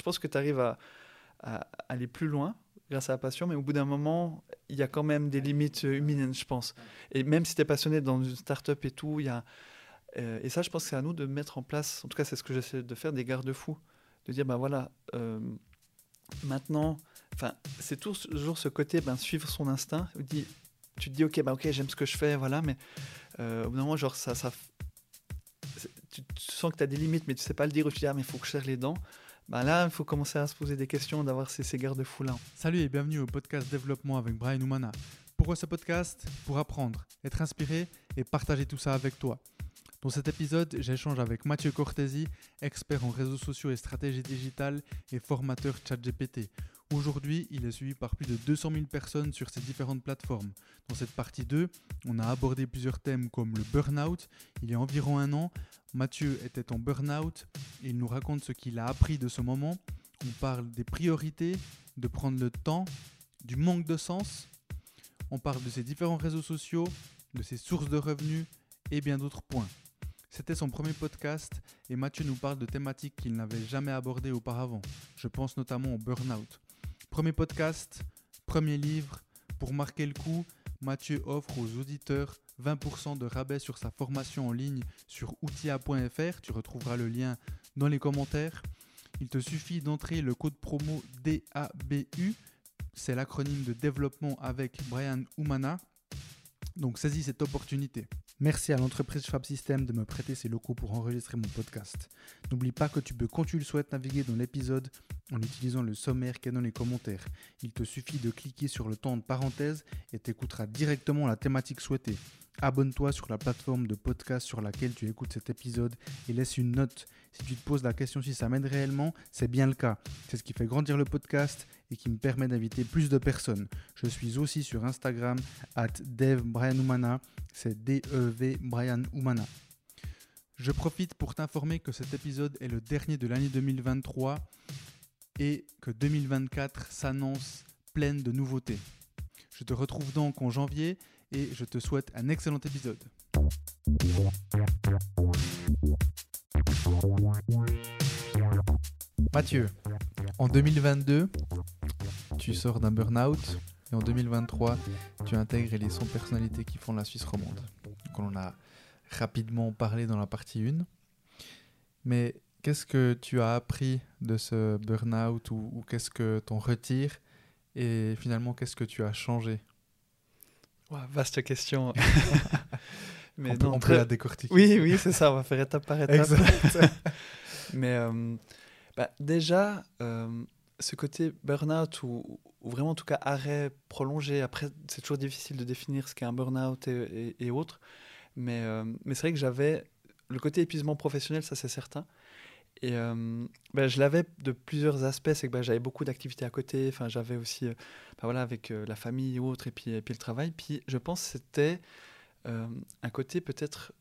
je pense que tu arrives à, aller plus loin grâce à la passion, mais au bout d'un moment, il y a quand même des limites humaines, je pense. Et même si tu es passionné dans une start-up et tout, il y a. euh, et ça, je pense que c'est à nous de mettre en place, en tout cas, c'est ce que j'essaie de faire, des garde-fous. De dire, ben voilà, euh, maintenant, c'est toujours ce côté, ben, suivre son instinct. Tu te dis, ok, ben, ok, j'aime ce que je fais, voilà, mais euh, au bout d'un moment, genre, tu, sens que tu as des limites, mais tu sais pas le dire, tu dis, ah, mais il faut que je serre les dents. Ben là, il faut commencer à se poser des questions, d'avoir ces, ces garde-fous-là. Salut et bienvenue au podcast Développement avec Brian Oumana. Pourquoi ce podcast? Pour apprendre, être inspiré et partager tout ça avec toi. Dans cet épisode, j'échange avec Mathieu Cortési, expert en réseaux sociaux et stratégie digitale et formateur ChatGPT. Aujourd'hui, il est suivi par plus de 200 000 personnes sur ces différentes plateformes. Dans cette partie 2, on a abordé plusieurs thèmes comme le burn-out. Il y a environ un an, Mathieu était en burn-out et il nous raconte ce qu'il a appris de ce moment. On parle des priorités, de prendre le temps, du manque de sens. On parle de ses différents réseaux sociaux, de ses sources de revenus et bien d'autres points. C'était son premier podcast et Mathieu nous parle de thématiques qu'il n'avait jamais abordées auparavant. Je pense notamment au burn-out. Premier podcast, premier livre. Pour marquer le coup, Mathieu offre aux auditeurs 20% de rabais sur sa formation en ligne sur outia.fr. Tu retrouveras le lien dans les commentaires. Il te suffit d'entrer le code promo DABU. C'est l'acronyme de développement avec Brian Oumana. Donc saisis cette opportunité. Merci à l'entreprise Fab System de me prêter ses locaux pour enregistrer mon podcast. N'oublie pas que tu peux, quand tu le souhaites, naviguer dans l'épisode en utilisant le sommaire qui est dans les commentaires. Il te suffit de cliquer sur le temps de parenthèse et t'écouteras directement la thématique souhaitée. Abonne-toi sur la plateforme de podcast sur laquelle tu écoutes cet épisode et laisse une note. Si tu te poses la question si ça m'aide réellement, c'est bien le cas. C'est ce qui fait grandir le podcast et qui me permet d'inviter plus de personnes. Je suis aussi sur Instagram, at devbrianoumana, c'est D-E-V Brian. Je profite pour t'informer que cet épisode est le dernier de l'année 2023 et que 2024 s'annonce pleine de nouveautés. Je te retrouve donc en janvier et je te souhaite un excellent épisode. Mathieu, en 2022, tu sors d'un burn-out et en 2023, tu intègres les 100 personnalités qui font la Suisse romande. Donc on en a rapidement parlé dans la partie 1. Mais qu'est-ce que tu as appris de ce burn-out ou, qu'est-ce que t'en retires et finalement qu'est-ce que tu as changé Vaste question. On peut, non, on peut la décortiquer. Oui, oui, c'est ça, on va faire étape par étape. Mais euh, bah, déjà, euh, ce côté burn-out ou, ou vraiment en tout cas arrêt prolongé, après c'est toujours difficile de définir ce qu'est un burn-out et, et- et autres, mais, euh, mais c'est vrai que j'avais le côté épuisement professionnel, ça c'est certain. Et euh, bah, je l'avais de plusieurs aspects, c'est que bah, j'avais beaucoup d'activités à côté, enfin j'avais aussi, euh, bah, voilà, avec euh, la famille ou autre, et puis, et puis le travail. Puis je pense que c'était euh, un côté peut-être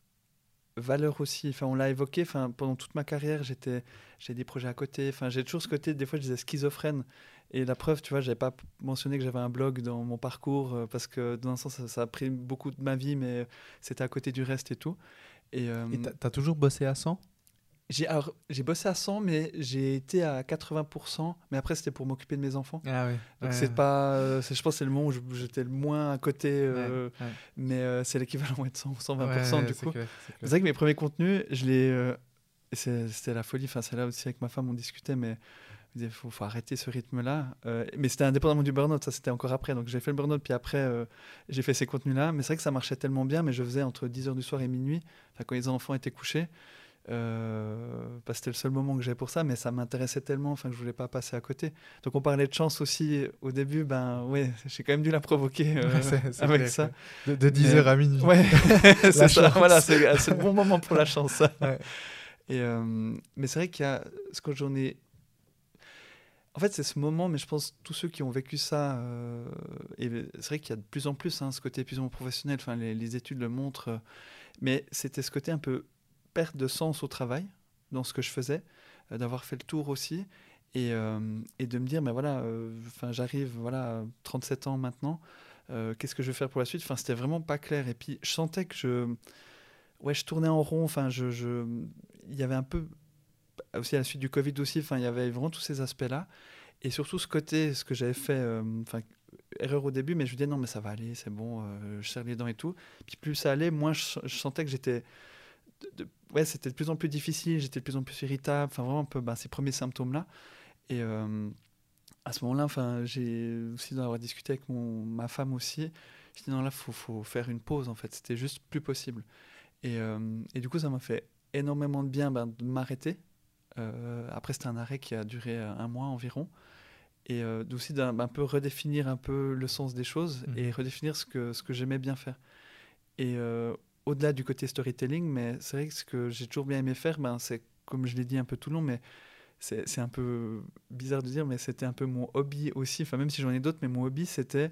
valeur aussi. Enfin, on l'a évoqué. Enfin, pendant toute ma carrière, j'étais, j'ai des projets à côté. Enfin, j'ai toujours ce côté. Des fois, je disais schizophrène. Et la preuve, tu vois, j'avais pas mentionné que j'avais un blog dans mon parcours euh, parce que dans un sens, ça, a pris beaucoup de ma vie, mais c'était à côté du reste et tout. Et, euh, t'as- t'as toujours bossé à 100 j'ai, alors, j'ai bossé à 100, mais j'ai été à 80%. Mais après, c'était pour m'occuper de mes enfants. Ah. Donc, c'est pas, euh, c'est- je pense que c'est le moment où je- j'étais le moins à côté, euh, ouais. mais euh, c'est l'équivalent de 100, 120% du coup. C'est vrai que mes premiers contenus, je les. c'est- C'était la folie. Enfin, c'est là aussi avec ma femme, on discutait, mais il faut, faut arrêter ce rythme-là. Euh, mais c'était indépendamment du burn-out, ça c'était encore après. Donc j'ai fait le burn-out, puis après euh, j'ai fait ces contenus-là. Mais c'est vrai que ça marchait tellement bien, mais je faisais entre 10h du soir et minuit, enfin, quand les enfants étaient couchés. Euh, parce que c'était le seul moment que j'avais pour ça, mais ça m'intéressait tellement, enfin que je voulais pas passer à côté. Donc on parlait de chance aussi au début, ben ouais, j'ai quand même dû la provoquer euh, Ouais, avec ça. De, de 10h Mais- à minuit. Ouais, c'est ça. Voilà, c'est le bon moment pour la chance. Ouais. Et euh, mais c'est vrai qu'il y a ce que j'en ai. En fait, c'est ce moment, mais je pense tous ceux qui ont vécu ça, euh, et c'est vrai qu'il y a de plus en plus hein, ce côté épuisement professionnel. Enfin, les, les études le montrent. euh, mais c'était ce côté un peu perte de sens au travail, dans ce que je faisais, euh, d'avoir fait le tour aussi, et, euh, de me dire, mais voilà, euh, enfin, j'arrive, voilà, à 37 ans maintenant. Qu'est-ce que je vais faire pour la suite? Enfin, c'était vraiment pas clair. Et puis, je sentais que je, ouais, je tournais en rond. Enfin, je, il y avait un peu aussi à la suite du Covid aussi, il y avait vraiment tous ces aspects-là. Et surtout ce côté, ce que j'avais fait, erreur au début, mais je me disais non, mais ça va aller, c'est bon, je serre les dents et tout. Puis plus ça allait, moins je, sentais que j'étais. Ouais, c'était de plus en plus difficile, j'étais de plus en plus irritable, enfin, vraiment un peu ben, ces premiers symptômes-là. Et à ce moment-là, enfin, j'ai aussi d'en avoir discuté avec mon, ma femme aussi. Je dit non, là, faut, faut faire une pause en fait. C'était juste plus possible. Et, et, du coup, ça m'a fait énormément de bien ben, de m'arrêter. Euh, après, c'était un arrêt qui a duré un mois environ. Et euh, aussi d'un peu redéfinir un peu le sens des choses mmh. et redéfinir ce que, ce que j'aimais bien faire. Et euh, au-delà du côté storytelling, mais c'est vrai que ce que j'ai toujours bien aimé faire, ben, c'est comme je l'ai dit un peu tout long, mais c'est un peu bizarre de dire, mais c'était un peu mon hobby aussi. Enfin, même si j'en ai d'autres, mais mon hobby, c'était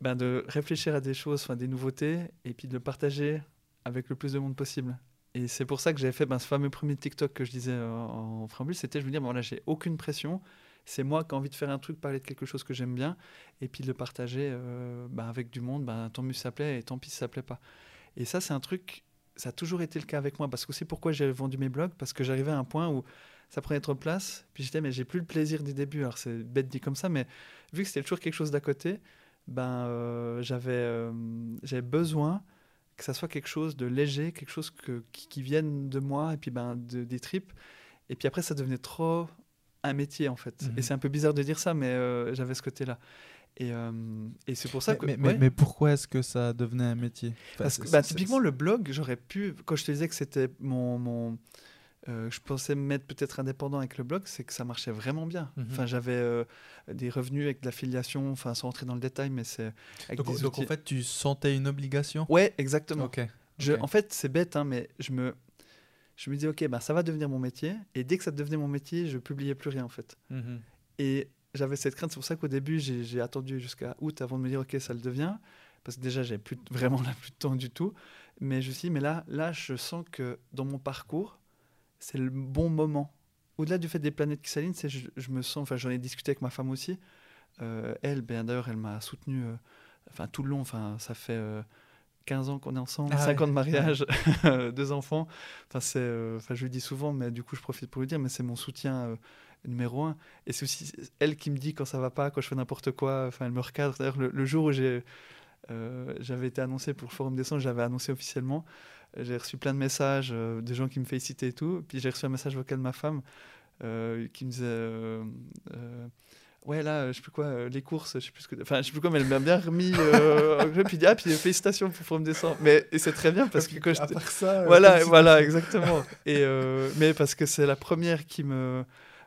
ben, de réfléchir à des choses, enfin, des nouveautés, et puis de le partager avec le plus de monde possible. Et c'est pour ça que j'avais fait ben, ce fameux premier TikTok que je disais euh, en préambule. C'était, je veux dire, bon, là, j'ai aucune pression. C'est moi qui ai envie de faire un truc, parler de quelque chose que j'aime bien, et puis de le partager euh, ben, avec du monde. Ben, tant mieux ça plaît, et tant pis si ça plaît pas. Et ça, c'est un truc, ça a toujours été le cas avec moi. Parce que c'est pourquoi j'ai vendu mes blogs, parce que j'arrivais à un point où ça prenait trop de place. Puis j'étais, mais j'ai plus le plaisir des débuts. Alors c'est bête dit comme ça, mais vu que c'était toujours quelque chose d'à côté, ben, euh, j'avais, j'avais besoin que ça soit quelque chose de léger, quelque chose que, qui, vienne de moi et puis ben, de, des tripes. Et puis après, ça devenait trop un métier en fait. Et mhm. c'est un peu bizarre de dire ça, mais euh, j'avais ce côté-là. Et, euh, et c'est pour ça mais, que. Mais, mais, pourquoi est-ce que ça devenait un métier? Parce que bah, typiquement, le blog, j'aurais pu. Quand je te disais que c'était mon, mon, euh, je pensais me mettre peut-être indépendant avec le blog, c'est que ça marchait vraiment bien. Mhm. Enfin, j'avais euh, des revenus avec de l'affiliation, enfin, sans rentrer dans le détail, mais c'est. Donc, donc en fait, tu sentais une obligation? Ouais, exactement. Ok. Je, En fait, c'est bête, hein, mais je me, je me dis, ok, ben, ça va devenir mon métier. Et dès que ça devenait mon métier, je publiais plus rien, en fait. Mhm. Et j'avais cette crainte. C'est pour ça qu'au début, j'ai attendu jusqu'à août avant de me dire, ok, ça le devient. Parce que déjà, j'avais plus vraiment là, plus de temps du tout. Mais je me suis dit, mais là, là, je sens que dans mon parcours, c'est le bon moment. Au-delà du fait des planètes qui s'alignent, c'est je, je, me sens, enfin j'en ai discuté avec ma femme aussi. Euh, elle, bien d'ailleurs, elle m'a soutenu, euh, enfin tout le long. Enfin, ça fait 15 euh, ans qu'on est ensemble, 5 ah ans de mariage, deux enfants. Enfin, c'est, enfin, je lui dis souvent, mais du coup, je profite pour lui dire, mais c'est mon soutien numéro un. Et c'est aussi elle qui me dit quand ça va pas, quand je fais n'importe quoi. Enfin, elle me recadre. D'ailleurs, le, jour où j'ai, j'avais été annoncé pour le Forum des Sens, j'avais annoncé officiellement. J'ai reçu plein de messages, euh, des gens qui me félicitaient et tout. Puis j'ai reçu un message vocal de ma femme euh, qui me disait euh, ouais là je sais plus quoi les courses je sais plus ce que enfin je sais plus quoi mais elle m'a bien remis euh, puis dit ah puis félicitations pour Forum Descendre mais et c'est très bien parce que quand à part ça voilà voilà exactement et mais parce que c'est la première qui me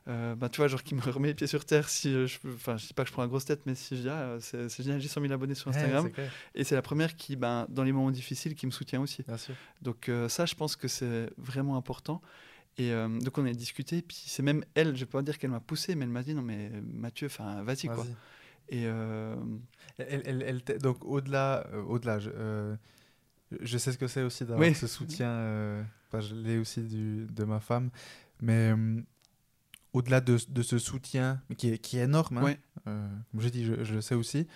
euh, bah, tu vois, genre qui me remet les pieds sur terre si euh, je enfin, je dis pas que je prends la grosse tête, mais si je dis, ah, c'est génial, j'ai 100 000 abonnés sur Instagram. et c'est la première qui, ben, dans les moments difficiles, qui me soutient aussi. Donc, euh, ça, je pense que c'est vraiment important. Et donc, on a discuté, puis c'est même elle, je peux pas dire qu'elle m'a poussé, mais elle m'a dit, non, mais Mathieu, enfin, vas-y, quoi. Et. Elle, elle, donc, au-delà, au-delà, je, je, sais ce que c'est aussi d'avoir ce soutien. je l'ai aussi du, de ma femme. Mais au-delà de, de, ce soutien, qui est, qui est énorme, hein, euh, comme je dis, je, je, le sais aussi,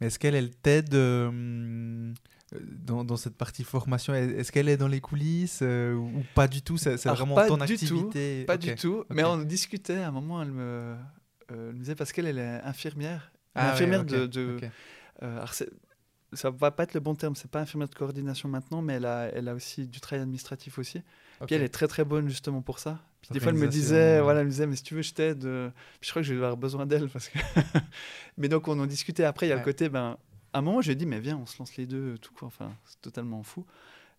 mais est-ce qu'elle elle, t'aide euh, dans, dans, cette partie formation? Est-ce qu'elle est dans les coulisses euh, ou pas du tout? C'est vraiment ton activité? Pas du tout, mais on discutait, à un moment, elle me, me disait, parce qu'elle est infirmière, ah, infirmière de... de alors ça va pas être le bon terme, c'est pas infirmière de coordination maintenant, mais elle a, elle a aussi du travail administratif aussi. Puis elle est très très bonne justement pour ça. Puis des fois elle me disait, voilà, elle me disait, mais si tu veux, je t'aide. Puis je crois que je vais avoir besoin d'elle parce que. mais donc on en discutait après. Il y a le côté, ben, à un moment, je lui ai dit, mais viens, on se lance les deux, tout quoi. Enfin, c'est totalement fou.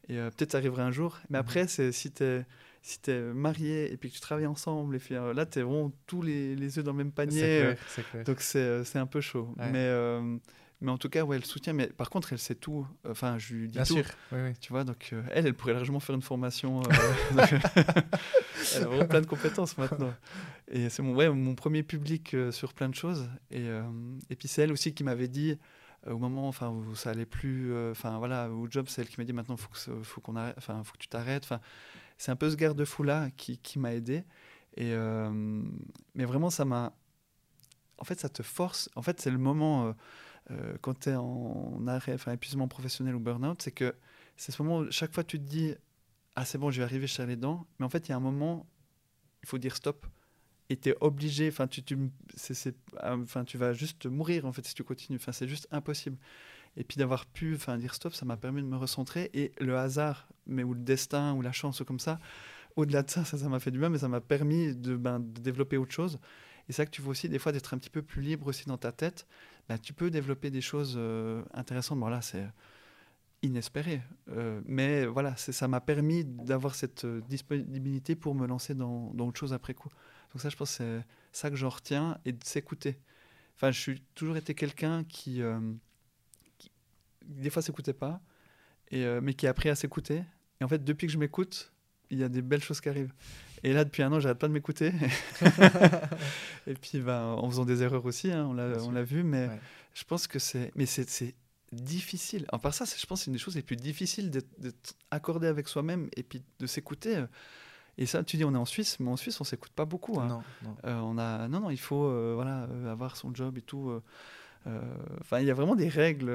Et euh, peut-être ça arriverait un jour. Mais mhm. après, c'est si t'es si es marié et puis que tu travailles ensemble, et puis euh, là, t'es vraiment tous les, les œufs dans le même panier. Clair, clair. Donc c'est un peu chaud. Mais euh, mais en tout cas, ouais, elle soutient. Mais par contre, elle sait tout. Enfin, je lui dis Bien tout. sûr. Oui, oui. Tu vois, donc euh, elle, elle pourrait largement faire une formation. Euh, elle a vraiment plein de compétences maintenant. Et c'est mon, ouais, mon premier public euh, sur plein de choses. Et, et puis c'est elle aussi qui m'avait dit au moment enfin où ça allait plus enfin voilà au job c'est elle qui m'a dit maintenant faut que faut qu'on arrête enfin faut que tu t'arrêtes enfin c'est un peu ce garde-fou là qui, qui m'a aidé et mais vraiment ça m'a en fait ça te force en fait c'est le moment euh, quand tu es en arrêt, enfin épuisement professionnel ou burn-out, c'est que c'est ce moment où chaque fois tu te dis Ah, c'est bon, je vais arriver chez les dents. Mais en fait, il y a un moment il faut dire stop. Et tu es obligé, enfin tu, tu, enfin, tu vas juste mourir en fait si tu continues. Enfin, c'est juste impossible. Et puis d'avoir pu enfin, dire stop, ça m'a permis de me recentrer. Et le hasard, mais ou le destin, ou la chance, ou comme ça, au-delà de ça, ça m'a fait du bien, mais ça m'a permis de, ben, de, développer autre chose. Et c'est ça que tu vois aussi, des fois, d'être un petit peu plus libre aussi dans ta tête. Ben, tu peux développer des choses euh, intéressantes. Bon, là, c'est inespéré. Euh, mais voilà, ça m'a permis d'avoir cette euh, disponibilité pour me lancer dans, dans, autre chose après coup. Donc ça, je pense c'est ça que j'en retiens et de s'écouter. Enfin, je suis toujours été quelqu'un qui, des fois, s'écoutait pas, mais qui a appris à s'écouter. Et en fait, depuis que je m'écoute, il y a des belles choses qui arrivent. Et là, depuis un an, j'arrête pas de m'écouter. et puis, ben, en faisant des erreurs aussi, hein, on l'a vu, mais je pense que c'est. Mais c'est difficile. En part ça, je pense que c'est une des choses les plus difficiles d'être accordé avec soi-même et puis de s'écouter. Et ça, tu dis, on est en Suisse, mais en Suisse, on s'écoute pas beaucoup. Hein. Non, non. Euh, on a, non, non, il faut euh, voilà, euh, avoir son job et tout. Enfin, il y a vraiment des règles.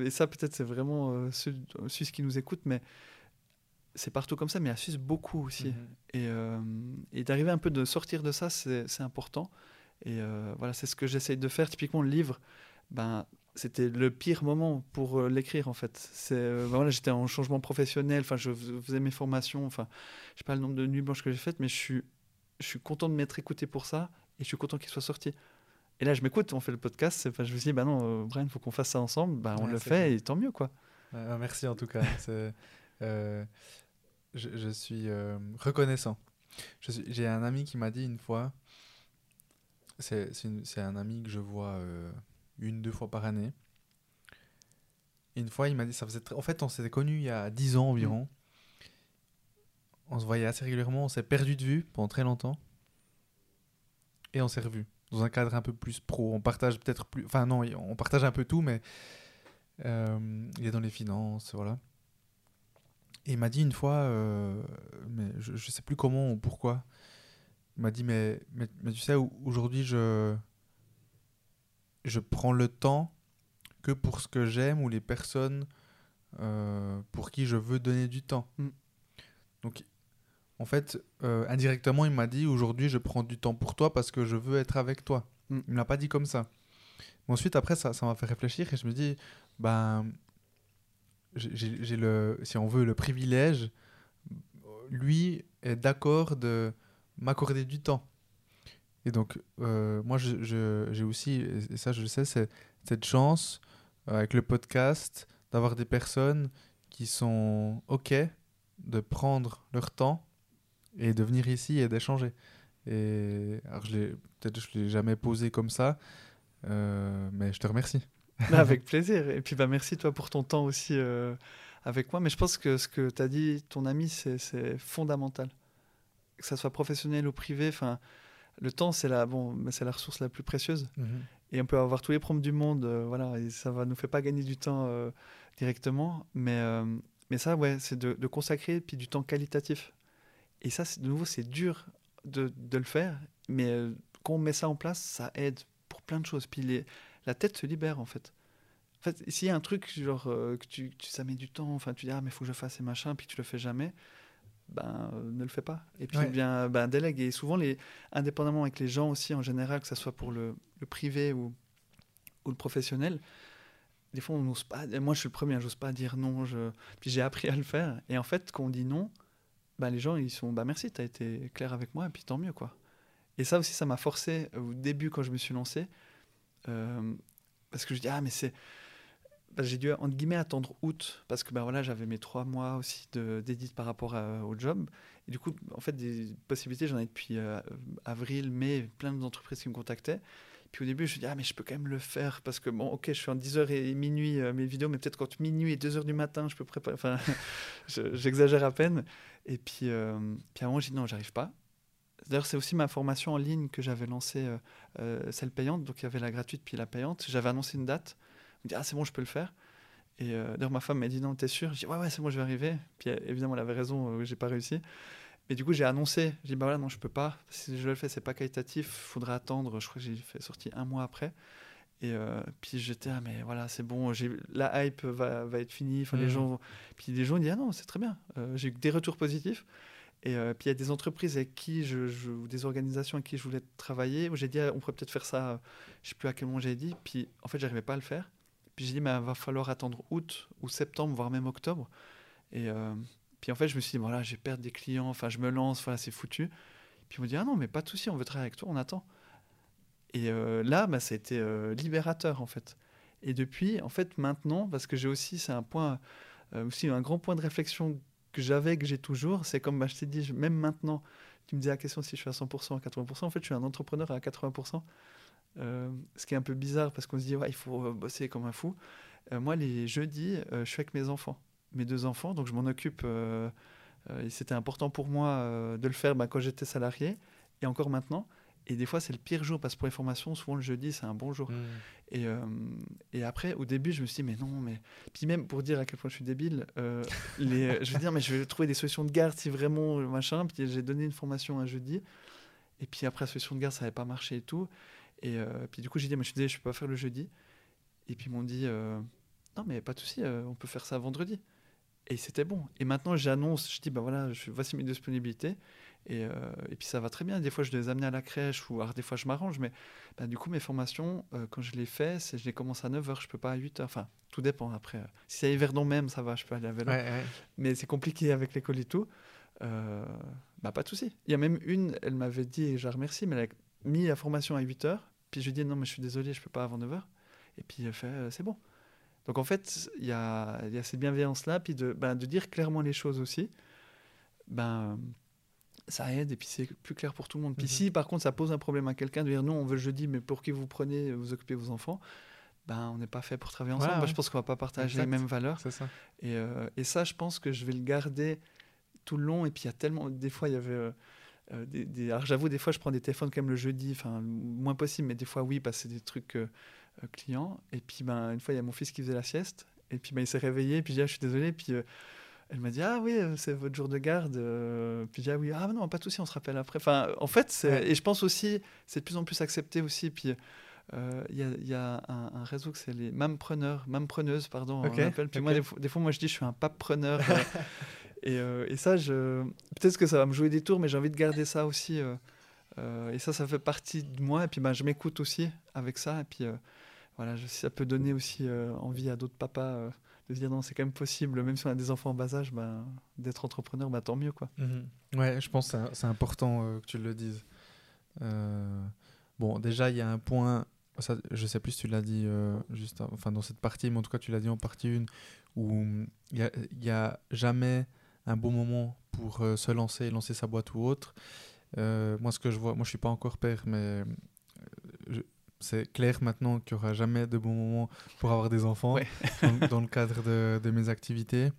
et ça, peut-être, c'est vraiment ceux Suisse qui nous écoutent, mais c'est partout comme ça, mais à Suisse beaucoup aussi. Mhm. Et, euh, et d'arriver un peu de sortir de ça, c'est important. Et euh, voilà, c'est ce que j'essaye de faire. Typiquement, le livre, ben, c'était le pire moment pour euh, l'écrire en fait. C'est ben voilà, j'étais en changement professionnel. Enfin, je faisais mes formations. Enfin, je sais pas le nombre de nuits blanches que j'ai faites, mais je suis, je suis content de m'être écouté pour ça et je suis content qu'il soit sorti. Et là, je m'écoute, on fait le podcast. Enfin, je me dis, bah non, Brian, il faut qu'on fasse ça ensemble. Ben, on le fait et tant mieux quoi. merci en tout cas. je, suis euh, reconnaissant. J'ai un ami qui m'a dit une fois, c'est un ami que je vois euh, une, deux fois par année. Une fois, il m'a dit, ça faisait en fait, on s'était connus il y a dix ans environ. On se voyait assez régulièrement, on s'est perdu de vue pendant très longtemps. Et on s'est revus dans un cadre un peu plus pro. On partage peut-être plus. Enfin, non, on partage un peu tout, mais euh, il est dans les finances, voilà. Et il m'a dit une fois, euh, mais je ne sais plus comment ou pourquoi, il m'a dit, mais, mais, tu sais, aujourd'hui, je, je prends le temps que pour ce que j'aime ou les personnes euh, pour qui je veux donner du temps. Mm. Donc, en fait, euh, indirectement, il m'a dit, aujourd'hui, je prends du temps pour toi parce que je veux être avec toi. Mm. Il ne l'a pas dit comme ça. Mais ensuite, après, ça m'a fait réfléchir et je me dis, ben j'ai si on veut, le privilège, lui est d'accord de m'accorder du temps. Et donc, euh, moi, j'ai aussi, et ça je le sais, cette chance euh, avec le podcast d'avoir des personnes qui sont OK de prendre leur temps et de venir ici et d'échanger. Alors, peut-être je ne l'ai jamais posé comme ça, euh, mais je te remercie. Bah, avec plaisir. Et puis bah, merci toi pour ton temps aussi euh, avec moi. Mais je pense que ce que tu as dit, ton ami, c'est fondamental. Que ça soit professionnel ou privé, enfin, le temps, c'est la, bon, c'est la ressource la plus précieuse. Mhm. Et on peut avoir tous les prompts du monde, euh, voilà, et ça ne nous fait pas gagner du temps euh, directement. Mais, mais ça, ouais, c'est de, de, consacrer puis du temps qualitatif. Et ça, de nouveau, c'est dur de, de, le faire. Mais quand on met ça en place, ça aide pour plein de choses. Puis les, la tête se libère en fait. En fait, s'il y a un truc genre euh, que tu, ça met du temps, enfin tu dis ah mais faut que je fasse ces machins, puis tu le fais jamais, ben euh, ne le fais pas. Et puis bien ben délègue. Et souvent les, indépendamment avec les gens aussi en général, que ce soit pour le, privé ou, ou le professionnel, des fois on n'ose pas. Moi je suis le premier, j'ose pas dire non. Je... Puis j'ai appris à le faire. Et en fait quand on dit non, ben, les gens ils sont bah merci, tu as été clair avec moi, et puis tant mieux quoi. Et ça aussi ça m'a forcé au début quand je me suis lancé euh, parce que je dis, ah, mais c'est. j'ai dû, entre guillemets, attendre août, parce que ben, voilà, j'avais mes trois mois aussi d'édite par rapport au job. Et du coup, en fait, des possibilités, j'en ai depuis euh, avril, mai, plein d'entreprises qui me contactaient. Puis au début, je me dis, ah, mais je peux quand même le faire, parce que, bon, ok, je fais en 10h et minuit euh, mes vidéos, mais peut-être quand minuit et 2h du matin, je peux préparer. Enfin, j'exagère à peine. Et puis, puis à un moment, je dis, non, j'arrive pas. D'ailleurs, c'est aussi ma formation en ligne que j'avais lancée, euh, euh, celle payante. Donc, il y avait la gratuite puis la payante. J'avais annoncé une date. Je me dit, ah, c'est bon, je peux le faire. Et euh, d'ailleurs, ma femme m'a dit, non, t'es sûr? Je dis, ouais, ouais, c'est bon, je vais arriver. Puis évidemment, elle avait raison, j'ai pas réussi. Mais du coup, j'ai annoncé. J'ai dit, bah voilà, non, je peux pas. Si je le fais, c'est pas qualitatif. Il faudra attendre. Je crois que j'ai fait sortir un mois après. Et puis j'étais, ah, mais voilà, c'est bon, la hype va, va être finie. Enfin, les mmh. gens. Puis les gens disent, ah non, c'est très bien. j'ai eu des retours positifs. Et euh, puis il y a des entreprises avec qui je, ou des organisations avec qui je voulais travailler où j'ai dit ah, on pourrait peut-être faire ça. euh, Je sais plus à quel moment j'ai dit. Puis en fait j'arrivais pas à le faire. Puis j'ai dit mais il va falloir attendre août ou septembre voire même octobre. Et euh, puis en fait je me suis dit voilà je vais perdre des clients. Enfin je me lance. Voilà c'est foutu. Puis ils m'ont dit ah non mais pas de souci on veut travailler avec toi on attend. Et là bah, ça a été libérateur en fait. Et depuis en fait maintenant parce que j'ai aussi c'est un point aussi un grand point de réflexion que j'avais, que j'ai toujours, c'est comme bah, je t'ai dit, même maintenant, tu me disais la question si je suis à 100%, à 80%, en fait, je suis un entrepreneur à 80%. Euh, ce qui est un peu bizarre parce qu'on se dit, ouais, il faut euh, bosser comme un fou. Euh, moi, les jeudis, je suis avec mes enfants, mes deux enfants, donc je m'en occupe. c'était important pour moi de le faire bah, quand j'étais salarié et encore maintenant. Et des fois, c'est le pire jour parce que pour les formations, souvent le jeudi, c'est un bon jour. Mm. Et, euh, et après, au début, je me suis dit, mais non, mais. Puis même pour dire à quel point je suis débile, euh, les, je veux dire, mais je vais trouver des solutions de garde si vraiment, euh, machin. Puis j'ai donné une formation un jeudi. Et puis après, la solution de garde, ça n'avait pas marché et tout. Et euh, puis du coup, j'ai dit, mais je suis désolé, je ne peux pas faire le jeudi. Et puis ils m'ont dit, non, mais pas de souci, on peut faire ça vendredi. Et c'était bon. Et maintenant, j'annonce, je dis, bah voilà, je, voici mes disponibilités. Et, euh, et puis ça va très bien. Des fois, je les amener à la crèche ou alors des fois, je m'arrange. Mais bah, du coup, mes formations, euh, quand je les fais, c'est je les commence à 9h, je peux pas à 8h. Enfin, tout dépend après. Si c'est Yverdon même, ça va, je peux aller à vélo. Ouais, ouais. Mais c'est compliqué avec l'école et tout. Euh, bah, pas de souci. Il y a même une, elle m'avait dit, et je la remercie, mais elle a mis la formation à 8h. Puis je lui ai dit, non, mais je suis désolé, je peux pas avant 9h. Et puis elle fait, euh, c'est bon. Donc en fait, il y a, y a cette bienveillance-là, puis de, ben, de dire clairement les choses aussi. Ben, ça aide et puis c'est plus clair pour tout le monde. Puis Mhm. si par contre ça pose un problème à quelqu'un de dire non, on veut le jeudi, mais pour qui vous prenez, vous occupez vos enfants, ben on n'est pas fait pour travailler ensemble. Voilà, ouais. je pense qu'on va pas partager Exact. les mêmes valeurs. C'est ça. Et, euh, et ça, je pense que je vais le garder tout le long. Et puis il y a tellement, des fois il y avait, euh, euh, des, des- alors j'avoue des fois je prends des téléphones quand même le jeudi, enfin moins possible, mais des fois oui parce que c'est des trucs clients. Et puis ben une fois il y a mon fils qui faisait la sieste. Et puis ben, il s'est réveillé. Et puis j'ai dit, ah, je suis désolé. Puis elle m'a dit ah oui euh, c'est votre jour de garde. euh. Puis j'ai ah oui ah non pas de souci on se rappelle après. Enfin en fait Ouais. et je pense aussi c'est de plus en plus accepté aussi. Puis euh, il y a, y a un, un réseau que c'est les mampreneurs, mampreneuses, pardon, Ok, on appelle. Puis moi, des fois, des fois, moi, je dis, je suis un papepreneur. euh, et, euh, et ça, je... peut-être que ça va me jouer des tours, mais j'ai envie de garder ça aussi. et ça, ça fait partie de moi. Et puis, ben, je m'écoute aussi avec ça. Et puis, voilà, je- ça peut donner aussi envie à d'autres papas de se dire, non, c'est quand même possible, même si on a des enfants en bas âge, ben, d'être entrepreneur, ben, tant mieux, quoi. Mhm. Ouais, je pense que c'est- important euh, que tu le dises. Euh, bon, déjà, il y a un point, ça, je sais plus si tu l'as dit euh, juste enfin, dans cette partie, mais en tout cas, tu l'as dit en partie 1, où il n'y a, a jamais un bon moment pour se lancer, lancer sa boîte ou autre. Moi, ce que je vois, moi, je suis pas encore père, mais c'est clair maintenant qu'il n'y aura jamais de bon moment pour avoir des enfants Ouais. dans, dans le cadre de, de mes activités.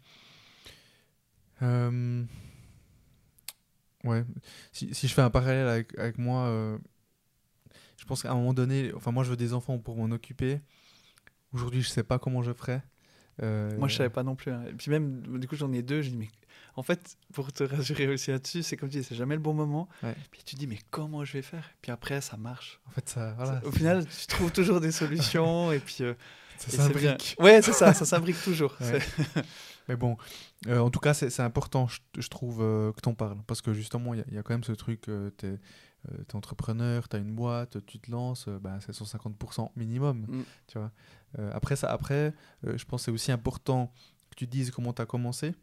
Euh, ouais, si, si je fais un parallèle avec, avec moi, euh, je pense qu'à un moment donné, enfin moi je veux des enfants pour m'en occuper. Aujourd'hui, je sais pas comment je ferais. Euh, Moi, je savais pas non plus. hein. Et puis même, du coup, j'en ai deux. Je dis, mais en fait, pour te rassurer aussi là-dessus, c'est comme tu dis, c'est jamais le bon moment. Ouais. Puis tu dis, mais comment je vais faire? Puis après, ça marche. En fait, ça, voilà, Au final, tu trouves toujours des solutions. et puis, euh, ça s'imbrique. Ouais, c'est ça, ça s'imbrique toujours. Ouais. Mais bon, euh, en tout cas, c'est important, je, je trouve, euh, que tu en parles. Parce que justement, il y, a- il y a quand même ce truc, tu es, entrepreneur, tu as une boîte, tu te lances, euh, bah, c'est 150% minimum. Mm. Tu vois. Euh, après, ça, après euh, je pense que c'est aussi important que tu dises comment tu as commencé,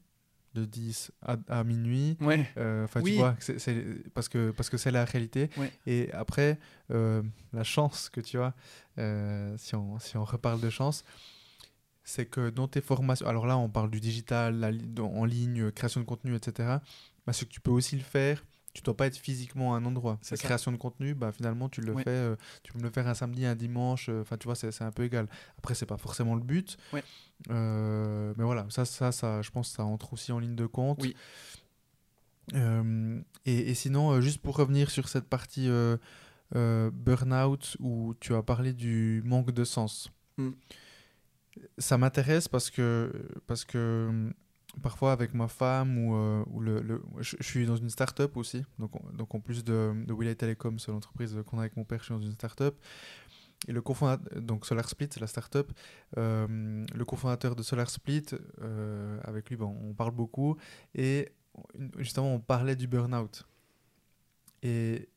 de 10 à, à minuit. Ouais. Euh, Enfin, Oui. tu vois, c'est- parce que parce que c'est la réalité. Ouais. Et après, euh, la chance que tu as, euh, si, on, si on reparle de chance, c'est que dans tes formations, alors là, on parle du digital, la en ligne, création de contenu, etc. Bah, c'est que tu peux aussi le faire. Tu dois pas être physiquement à un endroit. La ça. création de contenu, bah, finalement, tu le Ouais. fais. euh, tu peux me le faire un samedi, un dimanche. euh, Enfin, tu vois, c'est un peu égal. Après, c'est pas forcément le but. Ouais. Euh, mais voilà, ça, ça, ça, je pense, que ça entre aussi en ligne de compte. Oui. Et, et sinon, juste pour revenir sur cette partie burn-out où tu as parlé du manque de sens, Mm. ça m'intéresse parce que, parce que hum, parfois avec ma femme ou, euh, ou le, le- je, suis dans une start-up aussi, donc, on- donc en plus de, de Wiley Telecom, c'est l'entreprise qu'on a avec mon père, je suis dans une start-up. Et le cofondateur, donc Solar Split, c'est la start-up. Euh, le cofondateur de Solar Split, euh, avec lui, bon, on parle beaucoup. Et justement, on parlait du burn-out. Et,